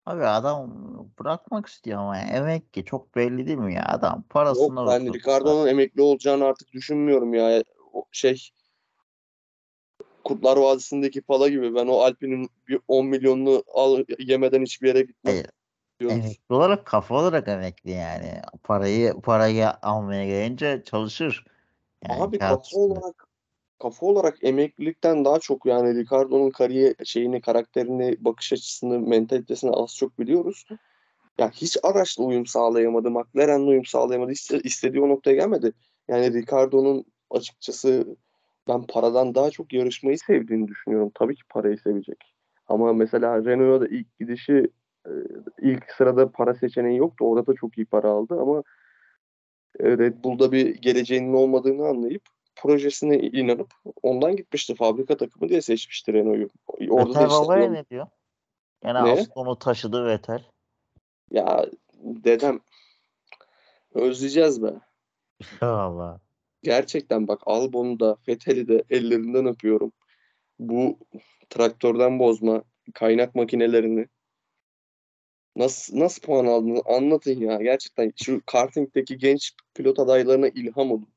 Abi adam bırakmak istiyor ama ya. emek ki çok belli değil mi ya adam Yok parasını ben oturtsa. Ricardo'nun emekli olacağını artık düşünmüyorum ya. O şey Kurtlar Vadisi'ndeki pala gibi ben o Alpine'in bir 10 milyonunu al, yemeden hiçbir yere gitmem. Hayır. Diyoruz. Emekli olarak kafa olarak emekli yani. Parayı parayı almaya gelince çalışır. Yani Abi kafa üstünde. olarak kafa olarak emeklilikten daha çok yani Ricardo'nun kariyer şeyini, karakterini, bakış açısını, mentalitesini az çok biliyoruz. Ya hiç araçla uyum sağlayamadı, McLaren'le uyum sağlayamadı. İste- istediği o noktaya gelmedi. Yani Ricardo'nun açıkçası ben paradan daha çok yarışmayı sevdiğini düşünüyorum. Tabii ki parayı sevecek. Ama mesela Renault'a da ilk gidişi ilk sırada para seçeneği yoktu. Orada da çok iyi para aldı ama Red Bull'da bir geleceğinin olmadığını anlayıp projesine inanıp ondan gitmişti. Fabrika takımı diye seçmişti Renault'u. Orada da Vettel işte babaya ne diyor? Gene Ne? Aston'u taşıdı Vettel. ya dedem özleyeceğiz be. Allah. Gerçekten bak Albon'u da Vettel'i de ellerinden öpüyorum. Bu traktörden bozma kaynak makinelerini nasıl nasıl puan aldığını anlatın ya. Gerçekten şu kartingdeki genç pilot adaylarına ilham olun.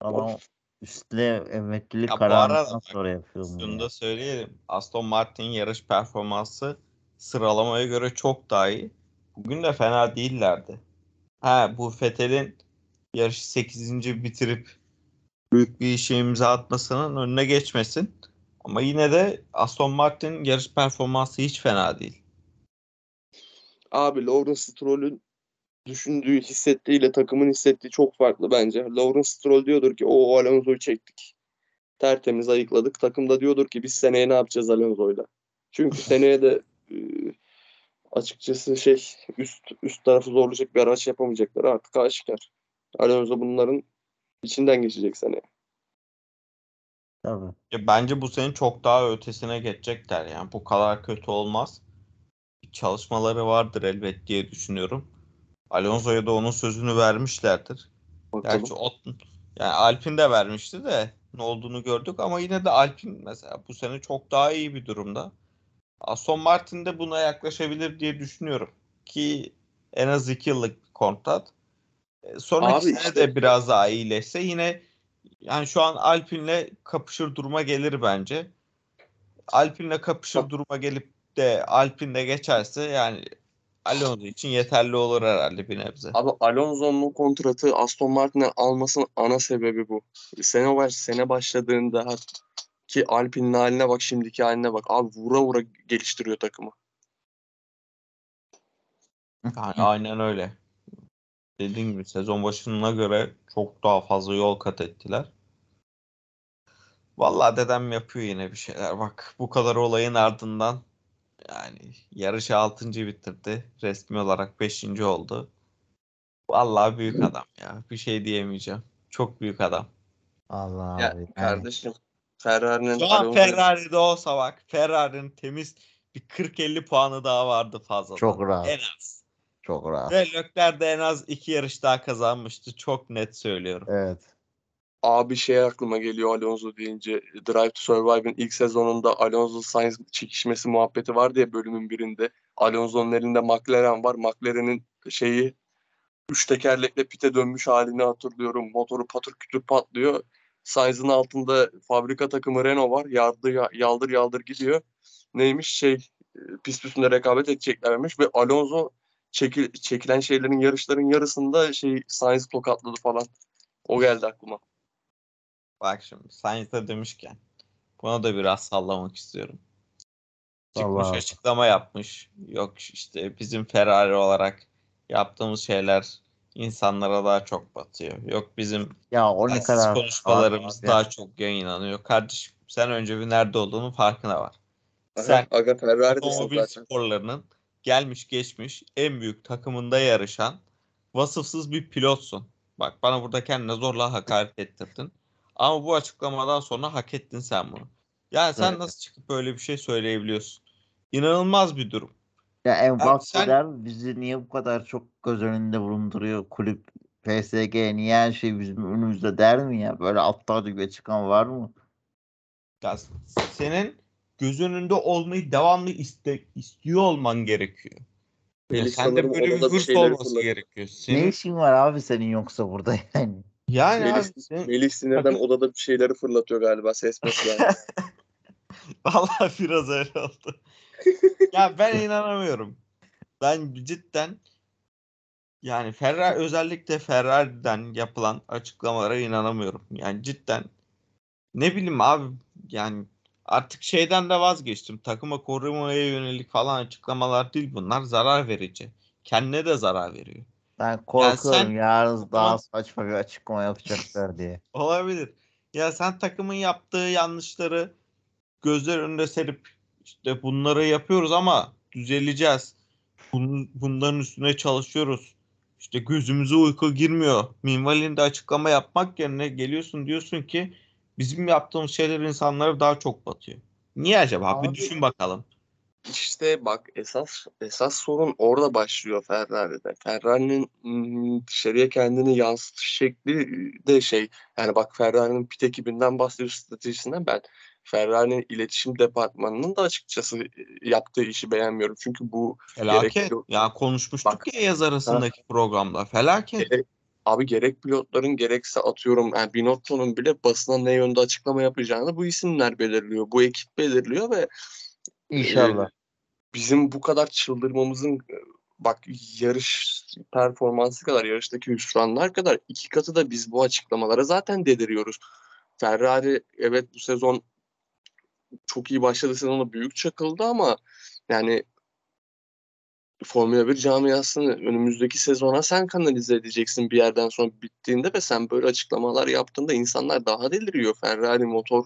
Adam Of. üstüne emeklilik Ya kararından sonra yapıyor bunu. Şunu da söyleyelim. Aston Martin yarış performansı sıralamaya göre çok daha iyi. Bugün de fena değillerdi. Ha bu Vettel'in yarışı 8. bitirip büyük bir işe imza atmasının önüne geçmesin. Ama yine de Aston Martin yarış performansı hiç fena değil. Abi Lawrence Stroll'ün düşündüğü, hissettiğiyle takımın hissettiği çok farklı bence. Lawrence Stroll diyordur ki o Alonso'yu çektik. Tertemiz ayıkladık. Takım da diyordur ki biz seneye ne yapacağız Alonso'yla. Çünkü seneye de e, açıkçası şey üst üst tarafı zorlayacak bir araç yapamayacaklar artık aşikar. Alonso bunların içinden geçecek seneye. Tabii. Ya bence bu senin çok daha ötesine geçecekler yani. Bu kadar kötü olmaz. Çalışmaları vardır elbet diye düşünüyorum. Alonso'ya da onun sözünü vermişlerdir. Bakalım. Gerçi o, yani Alpin de vermişti de ne olduğunu gördük ama yine de Alpin mesela bu sene çok daha iyi bir durumda. Aston Martin de buna yaklaşabilir diye düşünüyorum. Ki en az 2 yıllık bir kontrat. E, Sonraki Abi sene işte- de biraz daha iyileşse yine yani şu an Alpine'le kapışır duruma gelir bence. Alpine'le kapışır duruma gelip de Alpine'de geçerse yani Alonso için yeterli olur herhalde bir nebze. Abi Alonso'nun kontratı Aston Martin'e almasının ana sebebi bu. Sene baş sene başladığında ki Alpine'in haline bak şimdiki haline bak. Abi vura vura geliştiriyor takımı. Yani aynen öyle. Dediğim gibi sezon başına göre çok daha fazla yol kat ettiler. Vallahi dedem yapıyor yine bir şeyler. Bak bu kadar olayın ardından yani yarışı 6. bitirdi. Resmi olarak 5. oldu. Vallahi büyük adam ya. Bir şey diyemeyeceğim. Çok büyük adam. Allah Ya abi. Kardeşim Ferrari'nin Şu an Ferrari'de olsa bak Ferrari'nin temiz bir 40-50 puanı daha vardı fazladan. Çok rahat. En az. Çok rahat. Ve Leclerc de en az iki yarış daha kazanmıştı. Çok net söylüyorum. Evet. Abi şey aklıma geliyor Alonso deyince Drive to Survive'ın ilk sezonunda Alonso Sainz çekişmesi muhabbeti var diye bölümün birinde. Alonso'nun elinde McLaren var. McLaren'in şeyi üç tekerlekle pite dönmüş halini hatırlıyorum. Motoru patır kütür patlıyor. Sainz'ın altında fabrika takımı Renault var. Yardır yaldır yaldır gidiyor. Neymiş şey e, pist üstünde rekabet edeceklermiş ve Alonso çekil, çekilen şeylerin yarışların yarısında şey Sainz tokatladı falan. O geldi aklıma. Bak şimdi Sainz'e demişken buna da biraz sallamak istiyorum. Çıkmış açıklama yapmış. Yok işte bizim Ferrari olarak yaptığımız şeyler insanlara daha çok batıyor. Yok bizim Ya o ne kadar konuşmalarımız abi. daha çok yayınlanıyor. Kardeşim sen önce bir nerede olduğunun farkına var. Aha, Sen Aga Ferrari'desin otomobil zaten. sporlarının gelmiş geçmiş en büyük takımında yarışan vasıfsız bir pilotsun. Bak bana burada kendine zorla hakaret ettirdin. Ama bu açıklamadan sonra hak ettin sen bunu. Yani sen Evet. nasıl çıkıp böyle bir şey söyleyebiliyorsun? İnanılmaz bir durum. Ya en sen- der bizi niye bu kadar çok göz önünde bulunduruyor kulüp PSG niye her şey bizim önümüzde der mi ya? Böyle aptal gibi çıkan var mı? Ya senin göz önünde olmayı devamlı iste, istiyor olman gerekiyor. Ya Melih sende sanırım böyle bir hırs olması fırlatıyor. gerekiyor. Ne Senin, işin var abi senin yoksa burada yani? yani Melih, abi senin- Melih sinirden Takım- odada bir şeyleri fırlatıyor galiba ses mes yani. Vallahi biraz öyle oldu. ya ben inanamıyorum. Ben cidden yani Ferrari özellikle Ferrari'den yapılan açıklamalara inanamıyorum. Yani cidden ne bileyim abi yani artık şeyden de vazgeçtim. Takıma korumaya yönelik falan açıklamalar değil bunlar. Zarar verici. Kendine de zarar veriyor. Ben korkuyorum sen- yarın daha Tamam. saçma bir açıklama yapacaklar diye. Olabilir. Ya sen takımın yaptığı yanlışları gözler önünde serip işte bunları yapıyoruz ama düzeleceğiz. Bunun, bunların üstüne çalışıyoruz. İşte gözümüze uyku girmiyor. Minvalinde açıklama yapmak yerine geliyorsun diyorsun ki bizim yaptığımız şeyler insanlara daha çok batıyor. Niye acaba? Abi- Bir düşün bakalım. İşte bak esas esas sorun orada başlıyor Ferrari'de. Ferrari'nin mm, dışarıya kendini yansıtış şekli de şey yani bak Ferrari'nin pit ekibinden bahsediyor stratejisinden ben Ferrari'nin iletişim departmanının da açıkçası e, yaptığı işi beğenmiyorum. Çünkü bu Felaket. Gerek yok. Ya konuşmuştuk Bak. ya yaz arasındaki programda. Felaket. gerek, abi gerek pilotların gerekse atıyorum yani Binotto'nun bile basına ne yönde açıklama yapacağını bu isimler belirliyor. Bu ekip belirliyor ve İnşallah. bizim bu kadar çıldırmamızın e, bak yarış performansı kadar yarıştaki hüsranlar kadar iki katı da biz bu açıklamalara zaten deliriyoruz. Ferrari evet bu sezon çok iyi başladı sezona büyük çakıldı ama yani Formula 1 camiasını önümüzdeki sezona sen kanalize edeceksin bir yerden sonra bittiğinde ve sen böyle açıklamalar yaptığında insanlar daha deliriyor. Ferrari motor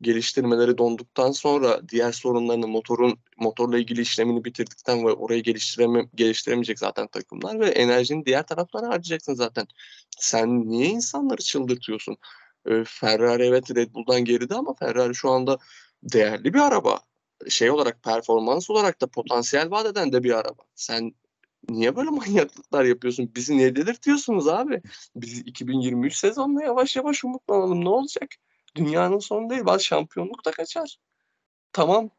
geliştirmeleri donduktan sonra diğer sorunlarını motorun motorla ilgili işlemini bitirdikten ve orayı geliştireme, geliştiremeyecek zaten takımlar ve enerjini diğer taraflara harcayacaksın zaten. Sen niye insanları çıldırtıyorsun? Ee, Ferrari evet Red Bull'dan geride ama Ferrari şu anda değerli bir araba. Şey olarak performans olarak da potansiyel vaat eden de bir araba. Sen niye böyle manyaklıklar yapıyorsun? Bizi niye delirtiyorsunuz abi? Biz 2023 sezonuna yavaş yavaş umutlanalım. Ne olacak? Dünyanın sonu değil. Bazı şampiyonluk da kaçar. Tamam.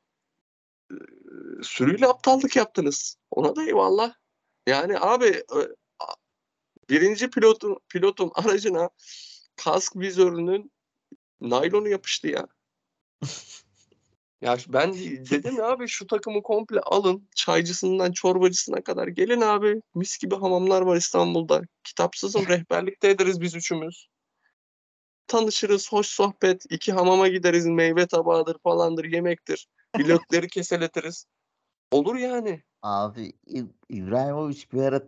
Ee, Sürüyle aptallık yaptınız. Ona da eyvallah. Yani abi e, birinci pilotun pilotun aracına kask vizörünün naylonu yapıştı ya. Ya ben dedim ya abi şu takımı komple alın. Çaycısından çorbacısına kadar gelin abi. Mis gibi hamamlar var İstanbul'da. Kitapsızım rehberlikte ederiz biz üçümüz. Tanışırız, hoş sohbet. iki hamama gideriz. Meyve tabağıdır falandır, yemektir. Pilotları keseletiriz. Olur yani. Abi İbrahimovic bir ara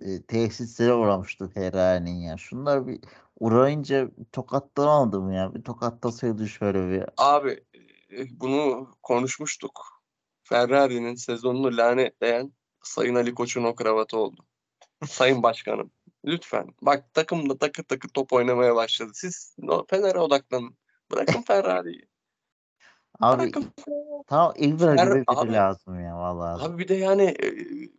e, tesislere uğramıştı Ferrari'nin ya. Şunlar bir uğrayınca tokatlanamadı mı ya? Bir tokatlasaydı şöyle bir. Abi bunu konuşmuştuk. Ferrari'nin sezonunu lanetleyen Sayın Ali Koç'un o kravatı oldu. Sayın Başkanım lütfen. Bak takımda takır takır top oynamaya başladı. Siz Fener'e odaklanın. Bırakın Ferrari'yi. Abi Bırakın. tamam Fer- gibi abi- lazım ya vallahi. Abi bir de yani e,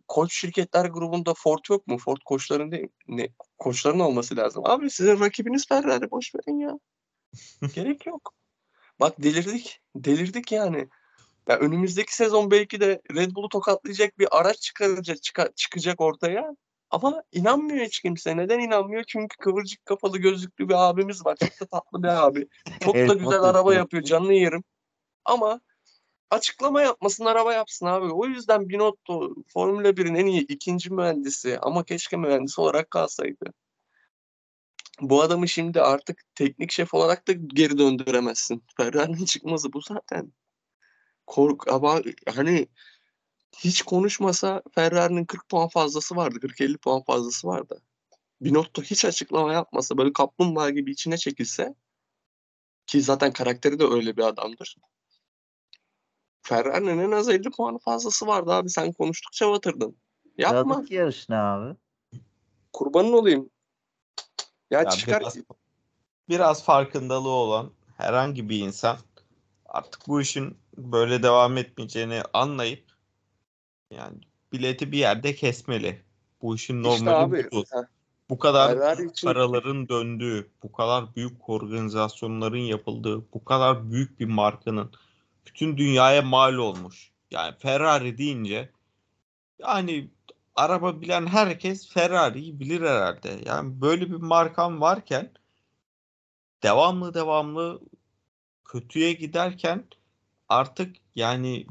koç şirketler grubunda Ford yok mu? Ford koçların değil ne koçların olması lazım. Abi sizin rakibiniz Ferrari boş verin ya. Gerek yok. Bak delirdik. Delirdik yani. Ya önümüzdeki sezon belki de Red Bull'u tokatlayacak bir araç çıkaracak çıka- çıkacak ortaya. Ama inanmıyor hiç kimse. Neden inanmıyor? Çünkü kıvırcık kafalı gözlüklü bir abimiz var. Çok da tatlı bir abi. Çok da güzel mutlu araba yapıyor. Canını yerim. Ama açıklama yapmasın araba yapsın abi. O yüzden Binotto Formula 1'in en iyi ikinci mühendisi ama keşke mühendis olarak kalsaydı. Bu adamı şimdi artık teknik şef olarak da geri döndüremezsin. Ferrari'nin çıkması bu zaten. Kork ama hani hiç konuşmasa Ferrari'nin 40 puan fazlası vardı. 40-50 puan fazlası vardı. Binotto hiç açıklama yapmasa böyle kaplumbağa gibi içine çekilse ki zaten karakteri de öyle bir adamdır. Ferrari'nin en az 50 puanı fazlası vardı abi. Sen konuştukça batırdın. Yapma. Sıradaki yarış ne abi? Kurbanın olayım. Ya, Ya çıkar. biraz, biraz farkındalığı olan herhangi bir insan artık bu işin böyle devam etmeyeceğini anlayıp yani bileti bir yerde kesmeli. Bu işin İşte normali abi. budur. heh, Bu kadar Ferrari için paraların döndüğü, bu kadar büyük organizasyonların yapıldığı, bu kadar büyük bir markanın bütün dünyaya mal olmuş. Yani Ferrari deyince yani araba bilen herkes Ferrari'yi bilir herhalde. Yani böyle bir markan varken devamlı devamlı kötüye giderken artık yani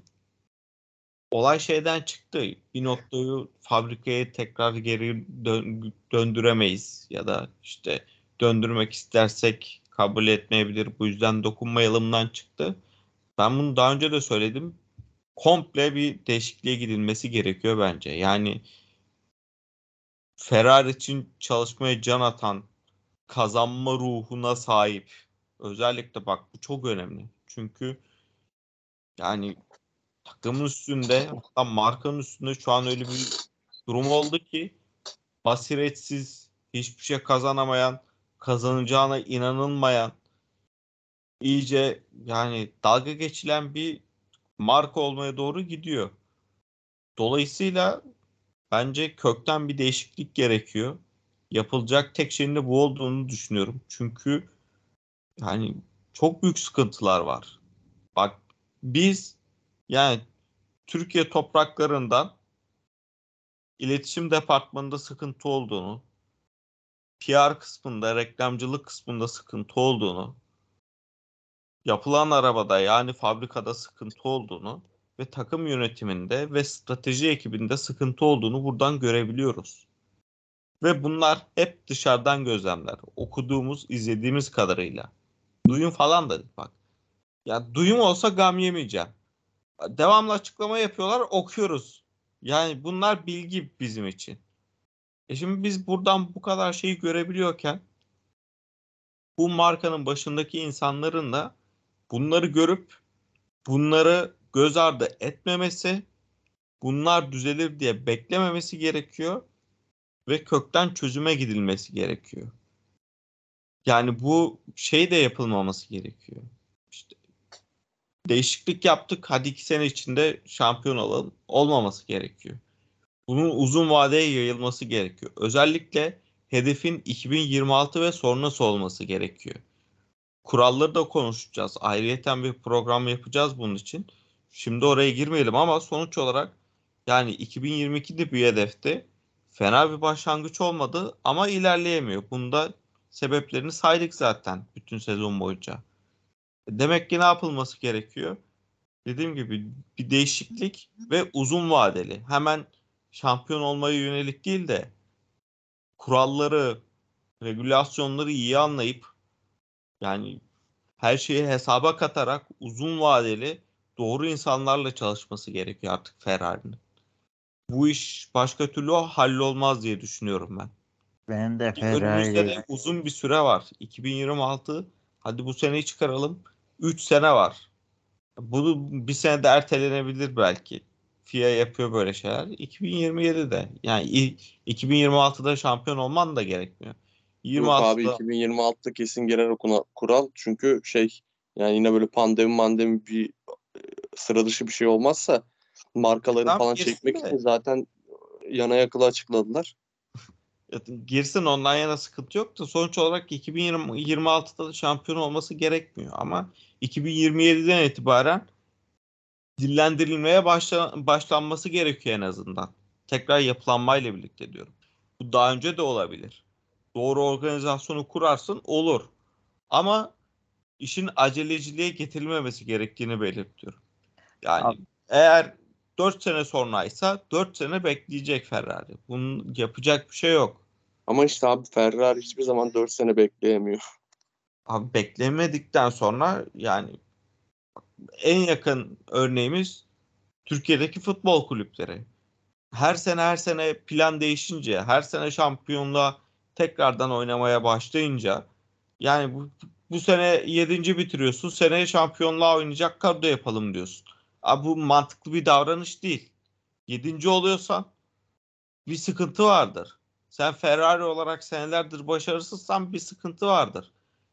olay şeyden çıktı. Binotto'yu fabrikaya tekrar geri dön- döndüremeyiz ya da işte döndürmek istersek kabul etmeyebilir. Bu yüzden dokunmayalımdan çıktı. Ben bunu daha önce de söyledim. Komple bir değişikliğe gidilmesi gerekiyor bence. Yani Ferrari için çalışmaya can atan, kazanma ruhuna sahip. Özellikle bak bu çok önemli. Çünkü yani takımın üstünde hatta markanın üstünde şu an öyle bir durum oldu ki basiretsiz, hiçbir şey kazanamayan, kazanacağına inanılmayan, iyice yani dalga geçilen bir marka olmaya doğru gidiyor. Dolayısıyla bence kökten bir değişiklik gerekiyor. Yapılacak tek şeyin de bu olduğunu düşünüyorum. Çünkü yani çok büyük sıkıntılar var. Bak biz yani Türkiye topraklarından iletişim departmanında sıkıntı olduğunu, PR kısmında, reklamcılık kısmında sıkıntı olduğunu, yapılan arabada yani fabrikada sıkıntı olduğunu ve takım yönetiminde ve strateji ekibinde sıkıntı olduğunu buradan görebiliyoruz. Ve bunlar hep dışarıdan gözlemler. Okuduğumuz, izlediğimiz kadarıyla. Duyum falan da bak. Ya duyum olsa gam yemeyeceğim. Devamlı açıklama yapıyorlar, okuyoruz. Yani bunlar bilgi bizim için. E şimdi biz buradan bu kadar şeyi görebiliyorken bu markanın başındaki insanların da bunları görüp bunları göz ardı etmemesi, bunlar düzelir diye beklememesi gerekiyor ve kökten çözüme gidilmesi gerekiyor. Yani bu şey de yapılmaması gerekiyor. İşte değişiklik yaptık. Hadi iki sene içinde şampiyon olalım. Olmaması gerekiyor. Bunun uzun vadeye yayılması gerekiyor. Özellikle hedefin 2026 ve sonrası olması gerekiyor. Kuralları da konuşacağız. Ayrıyeten bir program yapacağız bunun için. Şimdi oraya girmeyelim ama sonuç olarak yani 2022'de bir hedefte fena bir başlangıç olmadı ama ilerleyemiyor. Bunda sebeplerini saydık zaten bütün sezon boyunca. Demek ki ne yapılması gerekiyor? Dediğim gibi bir değişiklik ve uzun vadeli. Hemen şampiyon olmaya yönelik değil de kuralları, regülasyonları iyi anlayıp yani her şeyi hesaba katarak uzun vadeli doğru insanlarla çalışması gerekiyor artık Ferrari'nin. Bu iş başka türlü hallolmaz diye düşünüyorum ben. Ben de Önümüzde Ferrari de uzun bir süre var. 2026 hadi bu seneyi çıkaralım. 3 sene var. Bunu bir sene de ertelenebilir belki. FIA yapıyor böyle şeyler. 2027'de yani i- 2026'da şampiyon olman da gerekmiyor. Yok abi 26'da 2026'da kesin girer o kural. Çünkü şey yani yine böyle pandemi mandemi bir e, sıra dışı bir şey olmazsa markaları Tamam, falan çekmek de. için zaten yana yakıla açıkladılar. girsin ondan yana sıkıntı yok da sonuç olarak 2026'da da şampiyon olması gerekmiyor ama 2027'den itibaren dillendirilmeye başla, başlanması gerekiyor en azından. Tekrar yapılanmayla birlikte diyorum. Bu daha önce de olabilir. Doğru organizasyonu kurarsın olur. Ama işin aceleciliğe getirilmemesi gerektiğini belirtiyorum. Yani Abi- eğer 4 sene sonraysa 4 sene bekleyecek Ferrari. Bunun yapacak bir şey yok. Ama işte abi Ferrari hiçbir zaman 4 sene bekleyemiyor. Abi beklemedikten sonra yani en yakın örneğimiz Türkiye'deki futbol kulüpleri. Her sene her sene plan değişince, her sene şampiyonluğa tekrardan oynamaya başlayınca yani bu, bu sene 7. bitiriyorsun, seneye şampiyonluğa oynayacak kadro yapalım diyorsun. Abi bu mantıklı bir davranış değil. 7. oluyorsan bir sıkıntı vardır. Sen Ferrari olarak senelerdir başarısızsan bir sıkıntı vardır.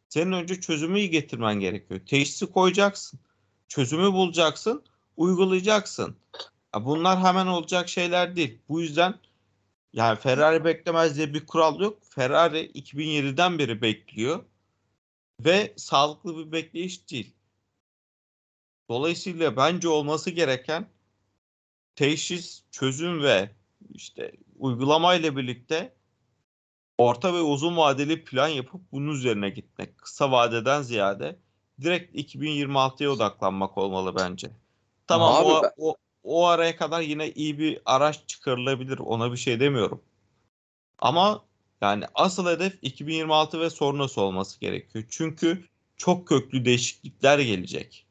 Senin önce çözümü getirmen gerekiyor. Teşhisi koyacaksın. Çözümü bulacaksın, uygulayacaksın. Ya Bunlar hemen olacak şeyler değil. Bu yüzden yani Ferrari beklemez diye bir kural yok. Ferrari 2007'den beri bekliyor ve sağlıklı bir bekleyiş değil. Dolayısıyla bence olması gereken teşhis, çözüm ve işte uygulama ile birlikte orta ve uzun vadeli plan yapıp bunun üzerine gitmek. Kısa vadeden ziyade direkt 2026'ya odaklanmak olmalı bence. Tamam Abi o, o, o araya kadar yine iyi bir araç çıkarılabilir. Ona bir şey demiyorum. Ama yani asıl hedef 2026 ve sonrası olması gerekiyor. Çünkü çok köklü değişiklikler gelecek.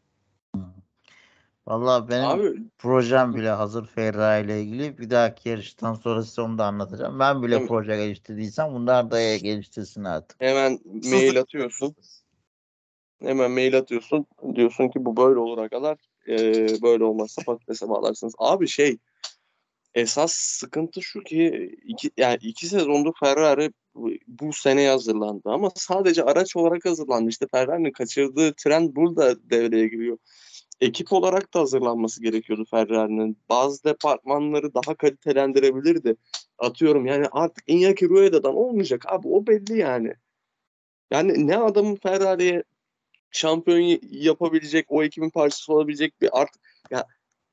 Vallahi benim Abi projem bile hazır Ferrari ile ilgili. Bir dahaki yarıştan sonra size onu da anlatacağım. Ben bile Tamam. proje geliştirdiysem bunlar da geliştirsin artık. hemen mail atıyorsun. Hemen mail atıyorsun. Diyorsun ki bu böyle olur kadar böyle olmazsa patatese bağlarsınız. Abi şey esas sıkıntı şu ki iki, yani iki sezondur Ferrari bu, sene hazırlandı ama sadece araç olarak hazırlandı. İşte Ferrari'nin kaçırdığı trend burada devreye giriyor. Ekip olarak da hazırlanması gerekiyordu Ferrari'nin. Bazı departmanları daha kalitelendirebilirdi. Atıyorum yani artık Iñaki Rueda'dan olmayacak abi o belli yani. Yani ne adamın Ferrari'ye şampiyon yapabilecek, o ekibin parçası olabilecek bir artık ya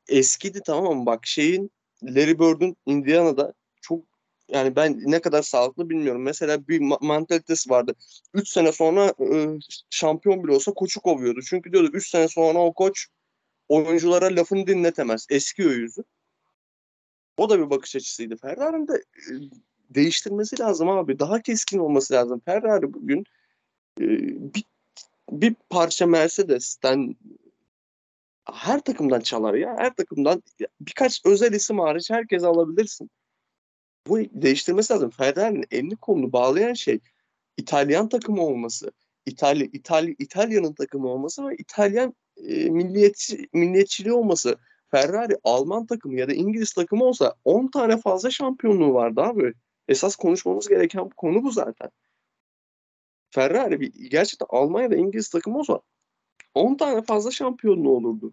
eskidi tamam mı? Bak şeyin Larry Bird'ün Indiana'da çok yani ben ne kadar sağlıklı bilmiyorum. Mesela bir ma- vardı. 3 sene sonra e, şampiyon bile olsa koçu kovuyordu. Çünkü diyordu 3 sene sonra o koç oyunculara lafını dinletemez. Eski o yüzü. O da bir bakış açısıydı. Ferrari'nin de e, değiştirmesi lazım abi. Daha keskin olması lazım. Ferrari bugün e, bir bir parça Mercedes'ten her takımdan çalar ya. Her takımdan birkaç özel isim hariç herkes alabilirsin. Bu değiştirmesi lazım. Ferrari'nin elini kolunu bağlayan şey İtalyan takımı olması. İtalya, İtalya, İtalya'nın takımı olması ve İtalyan e, milliyetçi, milliyetçiliği olması. Ferrari Alman takımı ya da İngiliz takımı olsa 10 tane fazla şampiyonluğu vardı abi. Esas konuşmamız gereken konu bu zaten. Ferrari bir gerçekten Almanya'da İngiliz takımı olsa 10 tane fazla şampiyonluğu olurdu.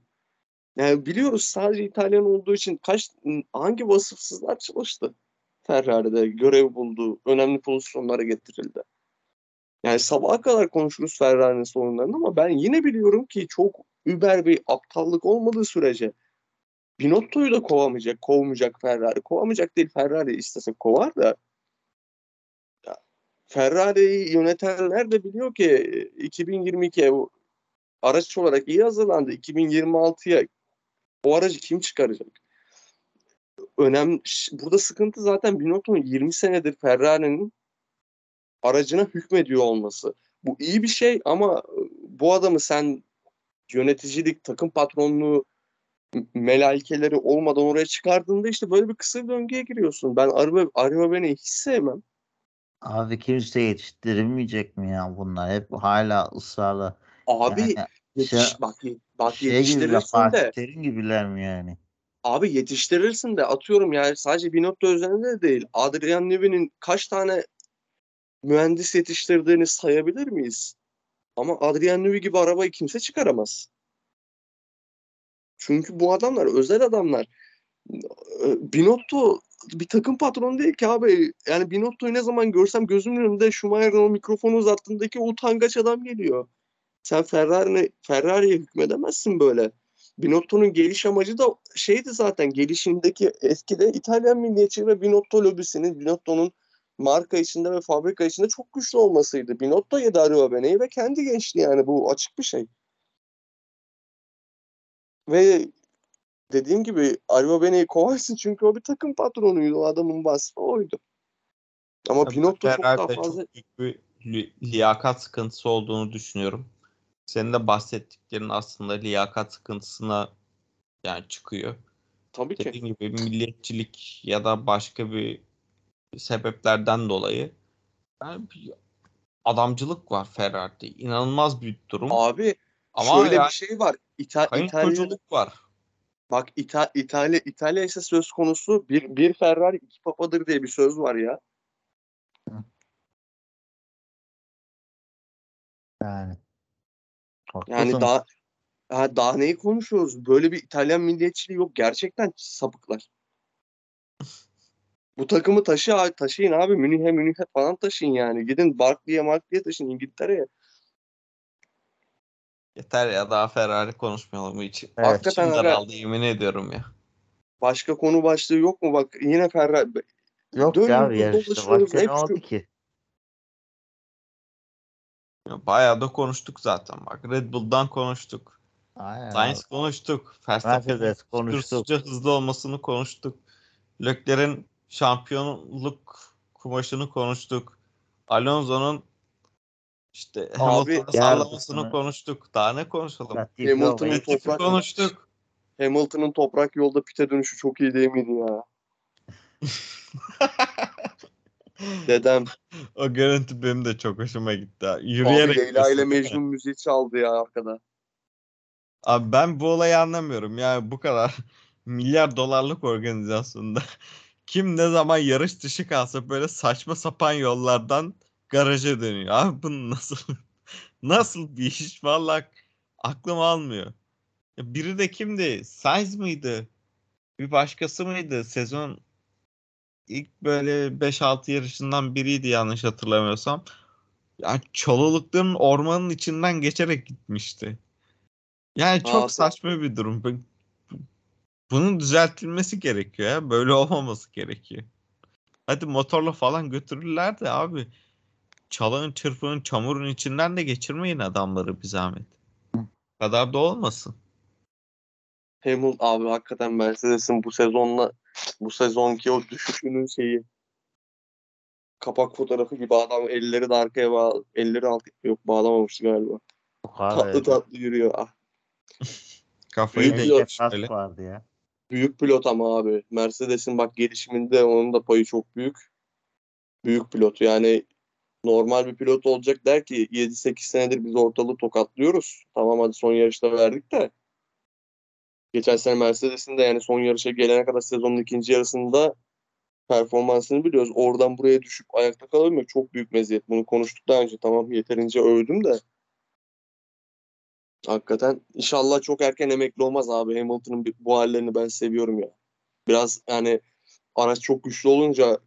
Yani biliyoruz sadece İtalyan olduğu için kaç hangi vasıfsızlar çalıştı Ferrari'de görev buldu, önemli pozisyonlara getirildi. Yani sabaha kadar konuşuruz Ferrari'nin sorunlarını ama ben yine biliyorum ki çok über bir aptallık olmadığı sürece Binotto'yu da kovamayacak, kovmayacak Ferrari. Kovamayacak değil Ferrari istese kovar da Ferrari'yi yönetenler de biliyor ki 2022'ye bu araç olarak iyi hazırlandı. 2026'ya o aracı kim çıkaracak? Önemli burada sıkıntı zaten Binotto'nun 20 senedir Ferrari'nin aracına hükmediyor olması. Bu iyi bir şey ama bu adamı sen yöneticilik, takım patronluğu melaikeleri olmadan oraya çıkardığında işte böyle bir kısır döngüye giriyorsun. Ben Araba, Araba beni hiç sevmem. Abi kimse yetiştirilmeyecek mi ya bunlar? Hep hala ısrarla. Abi Yani yetiş, şey- bak, bak şey gibi yetiştirirsin Fatih de Terim gibiler mi yani? abi yetiştirirsin de atıyorum yani sadece Binotto özelinde de değil. Adrian Newey'nin kaç tane mühendis yetiştirdiğini sayabilir miyiz? Ama Adrian Newey gibi arabayı kimse çıkaramaz. Çünkü bu adamlar özel adamlar. Binotto bir takım patronu değil ki abi. Yani Binotto'yu ne zaman görsem gözümün önünde Schumacher'ın o mikrofonu uzattığındaki o utangaç adam geliyor. Sen Ferrari'ne Ferrari'ye hükmedemezsin böyle. Binotto'nun geliş amacı da şeydi zaten gelişindeki etkide İtalyan milliyetçi ve Binotto lobisinin Binotto'nun marka içinde ve fabrika içinde çok güçlü olmasıydı. Binotto yedi Arriva Bene'yi ve kendi geçti yani bu açık bir şey. Ve dediğim gibi Arriva Bene'yi kovarsın çünkü o bir takım patronuydu. O adamın vasfı oydu. Ama Tabii Binotto çok daha fazla çok büyük bir li- liyakat sıkıntısı olduğunu düşünüyorum. Senin de bahsettiklerin aslında liyakat sıkıntısına yani çıkıyor. tabii ki. Dediğim gibi milliyetçilik ya da başka bir sebeplerden dolayı yani bir adamcılık var Ferrari'de. İnanılmaz bir durum. Abi Ama şöyle yani bir şey var. İta İtalya kayınçoculuk var. Bak İta İtalya İtalya ise söz konusu bir bir Ferrari iki papadır diye bir söz var ya. Yani. Yani Haklısın. daha ha, daha neyi konuşuyoruz? Böyle bir İtalyan milliyetçiliği yok. Gerçekten sapıklar. Bu takımı taşı taşıyın abi. Münih'e Münih'e falan taşıyın yani. Gidin Barkley'e Markley'e taşıyın İngiltere'ye. Yeter ya daha Ferrari konuşmayalım hiç. Evet. Hakikaten daraldı yemin ediyorum ya. başka konu başlığı yok mu? Bak yine Ferrari. Yok Dönüyoruz, ya yarışta. Başka ne oldu ki? Ya Bayağı da konuştuk zaten bak. Red Bull'dan konuştuk. Aynen. Sainz konuştuk. Verstappen'in Mercedes konuştuk. hızlı olmasını konuştuk. Leclerc'in şampiyonluk kumaşını konuştuk. Alonso'nun işte sallamasını Yargısını- konuştuk. Daha ne konuşalım? Hamilton'ın toprak- konuştuk. Hamilton'ın toprak yolda pite dönüşü çok iyi değil miydi ya? Dedem. O görüntü benim de çok hoşuma gitti. ha. Abi Yürüyerek Leyla ile? Mecnun müziği çaldı ya arkada. Abi ben bu olayı anlamıyorum. Yani bu kadar milyar dolarlık organizasyonda kim ne zaman yarış dışı kalsa böyle saçma sapan yollardan garaja dönüyor. Abi bu nasıl nasıl bir iş? Vallahi aklım almıyor. Ya biri de kimdi? Sainz mıydı? Bir başkası mıydı? Sezon ilk böyle 5-6 yarışından biriydi yanlış hatırlamıyorsam. Ya Çolulukların ormanın içinden geçerek gitmişti. Yani çok Aa, saçma bir durum. Bu- Bunun düzeltilmesi gerekiyor ya. Böyle olmaması gerekiyor. Hadi motorla falan götürürler de abi. Çalağın, çırpının, çamurun içinden de geçirmeyin adamları bir zahmet. Bu kadar da olmasın. Hamilton abi hakikaten Mercedes'in bu sezonla bu sezonki o düşüşünün şeyi kapak fotoğrafı gibi adam elleri de arkaya bağ elleri alt yok bağlamamıştı galiba. Abi. Tatlı tatlı yürüyor. Ah, Kafayı Büyük pilot vardı ya. büyük pilot ama abi. Mercedes'in bak gelişiminde onun da payı çok büyük. Büyük pilot yani normal bir pilot olacak der ki 7-8 senedir biz ortalığı tokatlıyoruz. Tamam hadi son yarışta verdik de. Geçen sene Mercedes'in de yani son yarışa gelene kadar sezonun ikinci yarısında performansını biliyoruz. Oradan buraya düşüp ayakta kalabilmek çok büyük meziyet. Bunu konuştuk daha önce. Tamam yeterince övdüm de. Hakikaten inşallah çok erken emekli olmaz abi. Hamilton'ın bu hallerini ben seviyorum ya. Biraz yani araç çok güçlü olunca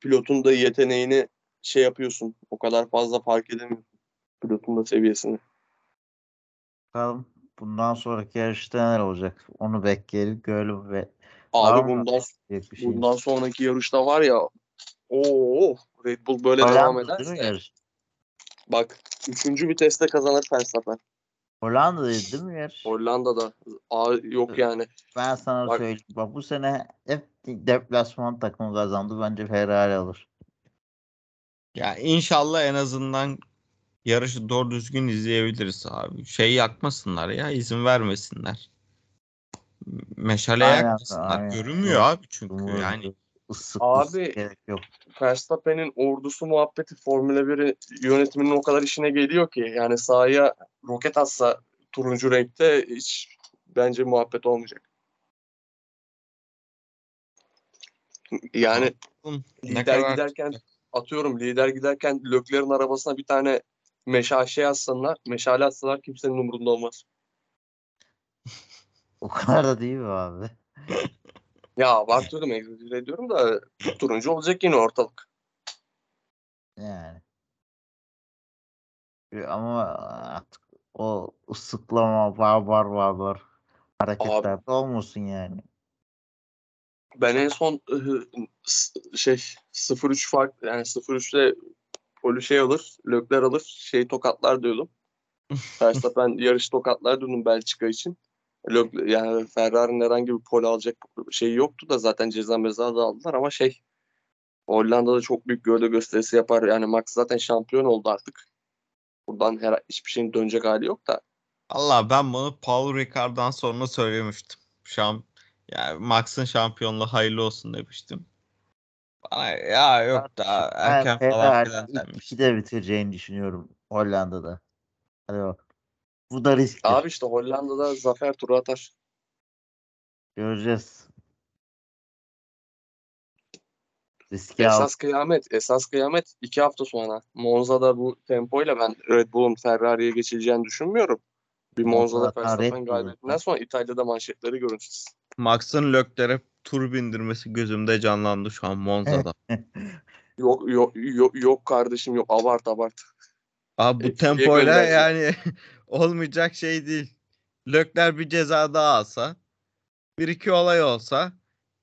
pilotun da yeteneğini şey yapıyorsun. O kadar fazla fark edemiyorsun. Pilotun da seviyesini. Bakalım bundan sonraki yarışta neler olacak? Onu bekleyelim görelim ve Abi bundan bir şey. bundan sonraki yarışta var ya Oo, Red Bull böyle devam Hollanda mi ederse bak 3. viteste kazanır Verstappen. Hollanda'da değil mi yarış? Hollanda'da Aa, yok yani. Ben sana Bak- söyleyeyim. Bak bu sene hep deplasman takımı kazandı. Bence Ferrari alır. Ya inşallah en azından yarışı doğru düzgün izleyebiliriz abi. Şey yakmasınlar ya izin vermesinler. Meşale Aynen, yakmasınlar. aynen. Görünmüyor abi çünkü Bunu yani. ısık Abi- ısık gerek yok. Verstappen'in ordusu muhabbeti Formula 1 yönetiminin o kadar işine geliyor ki yani sahaya roket atsa turuncu renkte hiç bence muhabbet olmayacak. Yani ne lider kadar giderken atıyorum lider giderken Lökler'in arabasına bir tane meşale şey atsalar, meşale atsalar kimsenin umurunda olmaz. O kadar da değil mi abi? Ya abartıyorum, egzajere ediyorum da turuncu olacak yine ortalık. Yani. Bir- Ama artık o ısıklama var var var var hareketler de olmasın yani. Ben en son şey 0-3 fark yani 0-3'te Poli şey alır, Lökler alır, şey tokatlar diyordum. Verstappen yarış tokatlar diyordum Belçika için. Lök, yani Ferrari'nin herhangi bir pole alacak şey yoktu da zaten ceza meza da aldılar ama şey Hollanda'da çok büyük gövde gösterisi yapar. Yani Max zaten şampiyon oldu artık. Buradan her, hiçbir şeyin dönecek hali yok da. Allah ben bunu Paul Ricard'dan sonra söylemiştim. Şam yani Max'ın şampiyonluğu hayırlı olsun demiştim. Bana ya yok da erken ben falan filan ilk denmiş. ikide bitireceğini düşünüyorum Hollanda'da. Hadi bak. Bu da riskli. Abi işte Hollanda'da zafer turu atar. Göreceğiz. Riski al. Esas kıyamet, esas kıyamet iki hafta sonra. Monza'da bu tempoyla ben Red Bull'un Ferrari'ye geçileceğini düşünmüyorum. Bir Monza'da Verstappen Bull kaybettiğinden sonra İtalya'da manşetleri görürsünüz. Max'ın Lökler'e tur bindirmesi gözümde canlandı şu an Monza'da. Yok yok yok, yok kardeşim yok abart abart. Abi bu tempoyla yani olmayacak şey değil. Lökler bir ceza daha alsa, bir iki olay olsa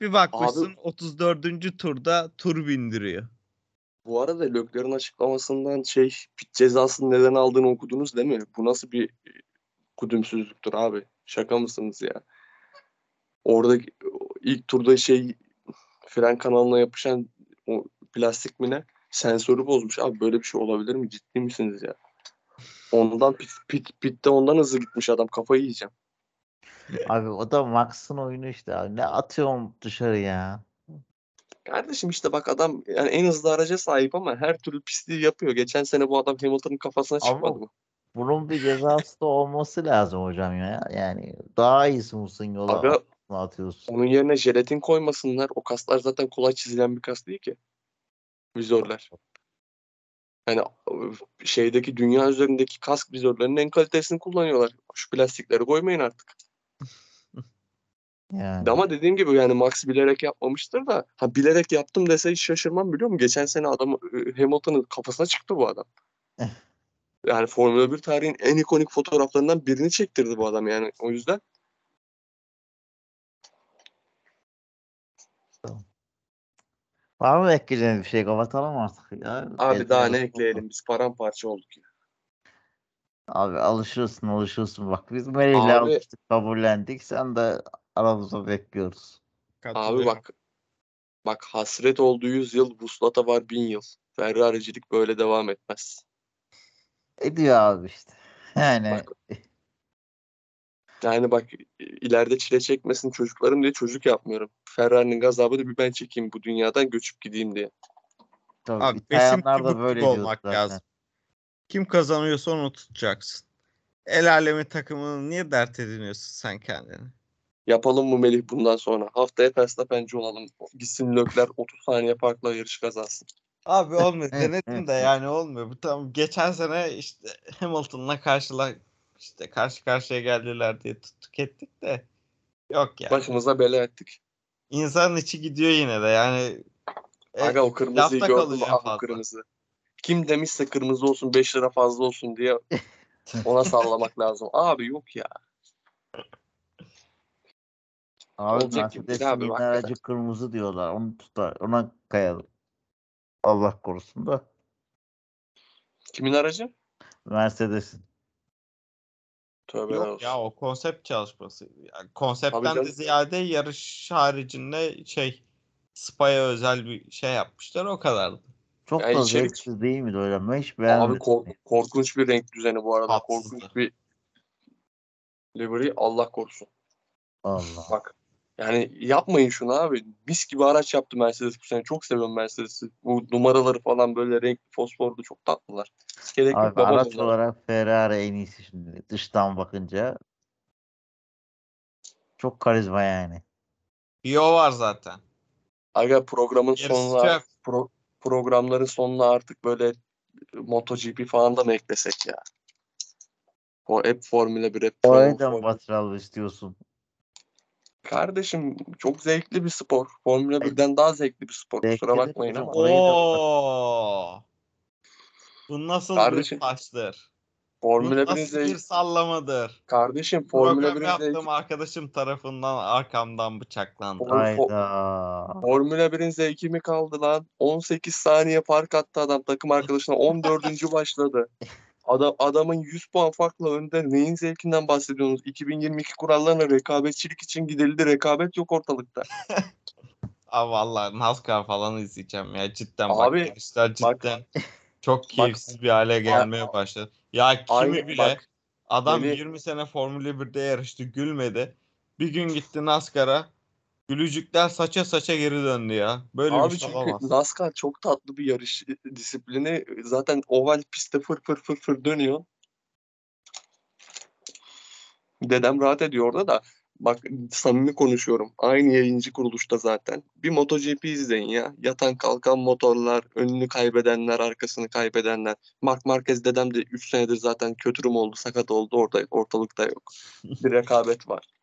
bir bakmışsın 34. turda tur bindiriyor. Bu arada Lökler'in açıklamasından şey pit cezasını neden aldığını okudunuz değil mi? Bu nasıl bir kudümsüzlüktür abi? Şaka mısınız ya? Orada ilk turda şey fren kanalına yapışan o plastik mi ne? Sensörü bozmuş. Abi böyle bir şey olabilir mi? Ciddi misiniz ya? Ondan pit, pit, pitte ondan hızlı gitmiş adam. Kafayı yiyeceğim. Abi o da Max'ın oyunu işte abi. Ne atıyorum dışarı ya. Kardeşim işte bak adam yani en hızlı araca sahip ama her türlü pisliği yapıyor. Geçen sene bu adam Hamilton'ın kafasına Ama- çıkmadı mı? Bunun bir cezası da olması lazım hocam ya. Yani daha iyisi musun yola Aga atıyorsun. onun yerine jelatin koymasınlar. O kaslar zaten kolay çizilen bir kas değil ki. Vizörler. Yani şeydeki dünya üzerindeki kask vizörlerinin en kalitesini kullanıyorlar. Şu plastikleri koymayın artık. Yani. Ama dediğim gibi yani Max bilerek yapmamıştır da ha bilerek yaptım dese hiç şaşırmam biliyor musun? Geçen sene adam Hamilton'ın kafasına çıktı bu adam. Yani Formula 1 tarihin en ikonik fotoğraflarından birini çektirdi bu adam yani o yüzden. Var mı ekleyeceğiniz bir şey? Kapatalım artık ya. Abi Belki daha ne ekleyelim biz paramparça olduk ya. Abi alışıyorsun alışıyorsun. Bak biz Melih'le Abi- alıştık kabullendik. Sen de aramızda bekliyoruz. Abi bak bak hasret olduğu 100 yıl vuslata var 1000 yıl. Ferraricilik böyle devam etmez. Ediyor abi işte. Yani Bak, Yani bak ileride çile çekmesin çocuklarım diye çocuk yapmıyorum. Ferrari'nin gazabını bir ben çekeyim bu dünyadan göçüp gideyim diye. tabii Abi beşinci da böyle olmak zaten. lazım. Kim kazanıyorsa onu tutacaksın. El alemin takımını niye dert ediniyorsun sen kendini? Yapalım mı Melih bundan sonra? Haftaya Verstappen'ci olalım. Gitsin Lökler 30 saniye farkla yarış kazansın. Abi olmuyor. Denedim de yani olmuyor. Bu tam geçen sene işte Hamilton'la karşıla işte karşı karşıya geldiler diye tuttuk ettik de yok yani. Başımıza bela ettik. İnsanın içi gidiyor yine de yani. E, Aga o kırmızıyı gördüm. Ah o fazla. kırmızı. Kim demişse kırmızı olsun 5 lira fazla olsun diye ona sallamak lazım. Abi yok ya. Abi Olacak gibi değil abi, aracı kırmızı diyorlar. Onu tutar. Ona kayalım. Allah korusun da. Kimin aracı? Mercedes'in. Tövbe Yok olsun. ya o konsept çalışması. Yani konseptten de ziyade yarış haricinde şey Spa'ya özel bir şey yapmışlar o kadar. Çok Ya da içerik- zevksiz değil miydi öyle? Ben hiç Abi beğenmedim. kork- korkunç bir renk düzeni bu arada. Tatsızdı. Korkunç bir livery Allah korusun. Allah. Bak yani yapmayın şunu abi. Mis gibi araç yaptı Mercedes bu sene. Çok seviyorum Mercedes'i. Bu numaraları falan böyle renkli fosforlu çok tatlılar. Gerek Abi araç bunlara. olarak Ferrari en iyisi şimdi. Dıştan bakınca. Çok karizma yani. Bir o var zaten. Aga programın Gerisi sonuna çöp. pro- programların sonuna artık böyle MotoGP falan da mı eklesek ya? O hep Formula 1 hep da mı batıralım istiyorsun? Kardeşim çok zevkli bir spor. Formula 1'den daha zevkli bir spor. Kusura Zevklidir bakmayın ama. Oo. Bu nasıl Kardeşim, bir taştır? Formula 1'in nasıl bir sallamadır? Kardeşim Formula Program 1'in yaptığım arkadaşım tarafından arkamdan bıçaklandı. Oğlum, fo- Hayda. Formula 1'in zevki mi kaldı lan? 18 saniye fark attı adam takım arkadaşına. 14. başladı. Adam, adamın 100 puan farkla önde. Neyin zevkinden bahsediyorsunuz? 2022 kurallarına rekabetçilik için gidildi. Rekabet yok ortalıkta. Aa vallahi NASCAR falan izleyeceğim ya cidden Abi, bak bak- cidden çok keyifsiz bir hale gelmeye başladı. Ya kimi bile bak. adam Melih- 20 sene Formula 1'de yarıştı gülmedi. Bir gün gitti NASCAR'a gülücükler saça saça geri döndü ya. Böyle Abi bir şey çünkü olamaz. NASCAR çok tatlı bir yarış disiplini. Zaten oval pistte fır fır fır fır dönüyor. Dedem rahat ediyor orada da. Bak samimi konuşuyorum. Aynı yayıncı kuruluşta zaten. Bir MotoGP izleyin ya. Yatan kalkan motorlar, önünü kaybedenler, arkasını kaybedenler. Mark Marquez dedem de 3 senedir zaten kötürüm oldu, sakat oldu. Orada ortalıkta yok. Bir rekabet var.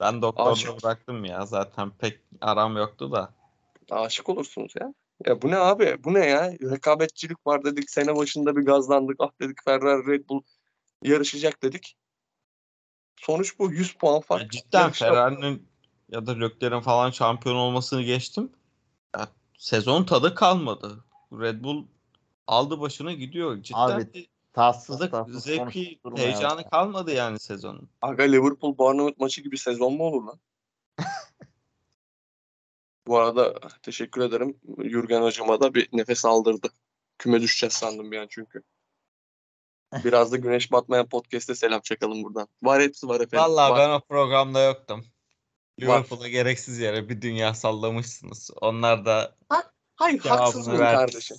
Ben doktorda Aşık. bıraktım ya zaten pek aram yoktu da. Aşık olursunuz ya. Ya bu ne abi? Bu ne ya? Rekabetçilik var dedik. Sene başında bir gazlandık. Ah dedik Ferrari Red Bull yarışacak dedik. Sonuç bu. 100 puan Ya fark. cidden Yarışta- Ferrari'nin ya da Leclerc'in falan şampiyon olmasını geçtim. Ya, sezon tadı kalmadı. Red Bull aldı başına gidiyor. Cidden Abi, bir Tatsız tadı, tatsız zevki, heyecanı kalmadı yani sezonun. Aga Liverpool Bournemouth maçı gibi sezon mu olur lan? Bu arada teşekkür ederim. Jürgen hocama da bir nefes aldırdı. Küme düşeceğiz sandım bir an çünkü. Biraz da güneş batmayan podcast'e selam çakalım buradan. Var hepsi var efendim. Vallahi Var. ben o programda yoktum. Liverpool'a gereksiz yere bir dünya sallamışsınız. Onlar da Hayır haksız cevabını mıyım kardeşim?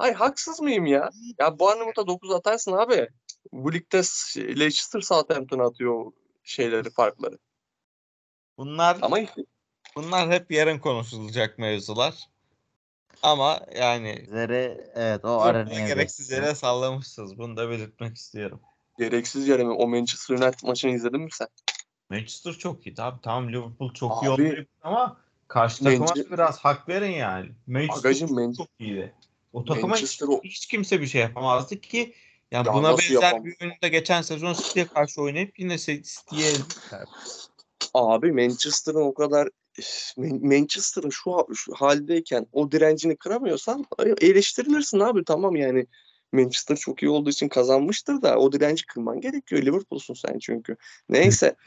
Hayır haksız mıyım ya? Ya Bournemouth'a 9 atarsın abi. Bu ligde Leicester Southampton'a atıyor şeyleri farkları. Bunlar Ama işte bunlar hep yarın konuşulacak mevzular. Ama yani Sizlere evet o arenaya gereksiz yere sallamışsınız. Bunu da belirtmek istiyorum. gereksiz yere mi? O Manchester United maçını izledin mi sen? Manchester çok iyi abi. Tamam Liverpool çok iyi Abi, olmayabilir ama karşı takıma Manche- da biraz hak verin yani. Manchester Agacım, çok, Man- çok iyiydi. O takıma hiç, Manchester hiç kimse bir şey yapamazdı ki yani Ya buna benzer yapam- bir oyunda geçen sezon City'ye karşı oynayıp yine City'ye. Abi Manchester'ın o kadar Man- Manchester'ın şu, şu haldeyken o direncini kıramıyorsan eleştirilirsin abi tamam yani Manchester çok iyi olduğu için kazanmıştır da o direnci kırman gerekiyor. Liverpool'sun sen çünkü. Neyse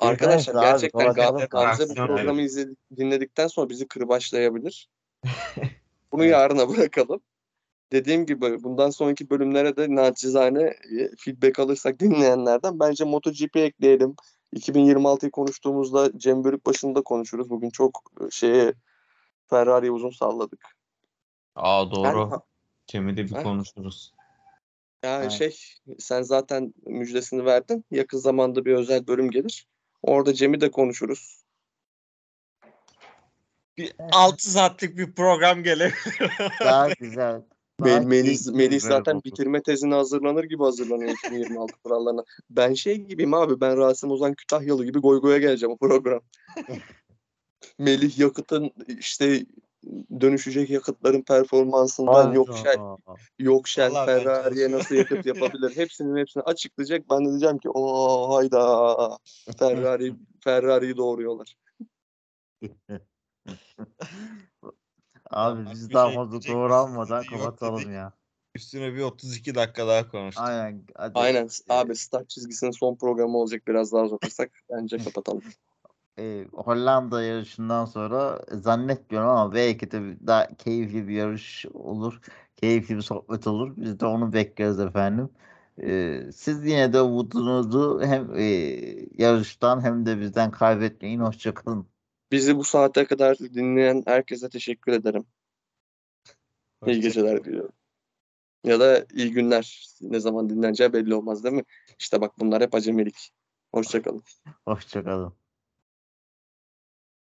arkadaşlar gerçekten. Gamze, Gamze bu programı izledik, dinledikten sonra bizi kırbaçlayabilir. Bunu Evet. yarına bırakalım. Dediğim gibi bundan sonraki bölümlere de naçizane e, feedback alırsak dinleyenlerden bence MotoGP ekleyelim. 2026'yı konuştuğumuzda Cem Bölükbaşı'nda konuşuruz. Bugün çok e, şeye Ferrari'ye uzun salladık. Aa doğru. Yani, Cem'i de bir Ha? konuşuruz. yani Evet. şey sen zaten müjdesini verdin. Yakın zamanda bir özel bölüm gelir. Orada Cem'i de konuşuruz. Bir 6 saatlik bir program gelebilir. Daha güzel. daha Mel- Melis, keyifli bir Melis bölüm zaten oldu. bitirme tezine hazırlanır gibi hazırlanıyor 2026 kurallarına. Ben şey gibiyim abi ben Rasim Ozan Kütahyalı gibi goy goya geleceğim o program. Melih yakıtın işte dönüşecek yakıtların performansından yok aa. yok ben Ferrari'ye nasıl yakıt yapabilir hepsinin hepsini açıklayacak. Ben de diyeceğim ki o hayda Ferrari Ferrari'yi doğuruyorlar. Abi biz bir daha şey fazla diyecek doğru misin? almadan Yok kapatalım dedik. ya. Üstüne bir 32 dakika daha konuştuk. Aynen. Hadi. Aynen Ee, abi start çizgisinin son programı olacak biraz daha uzatırsak bence kapatalım. e, Hollanda yarışından sonra zannetmiyorum ama belki de daha keyifli bir yarış olur. Keyifli bir sohbet olur. Biz de onu bekliyoruz efendim. E, siz yine de umudunuzu hem e, yarıştan hem de bizden kaybetmeyin. Hoşçakalın. Bizi bu saate kadar dinleyen herkese teşekkür ederim. İyi Hoşça- geceler diliyorum. Ya da iyi günler. Ne zaman dinleneceği belli olmaz değil mi? İşte bak bunlar hep acemilik. Hoşçakalın. Hoşçakalın.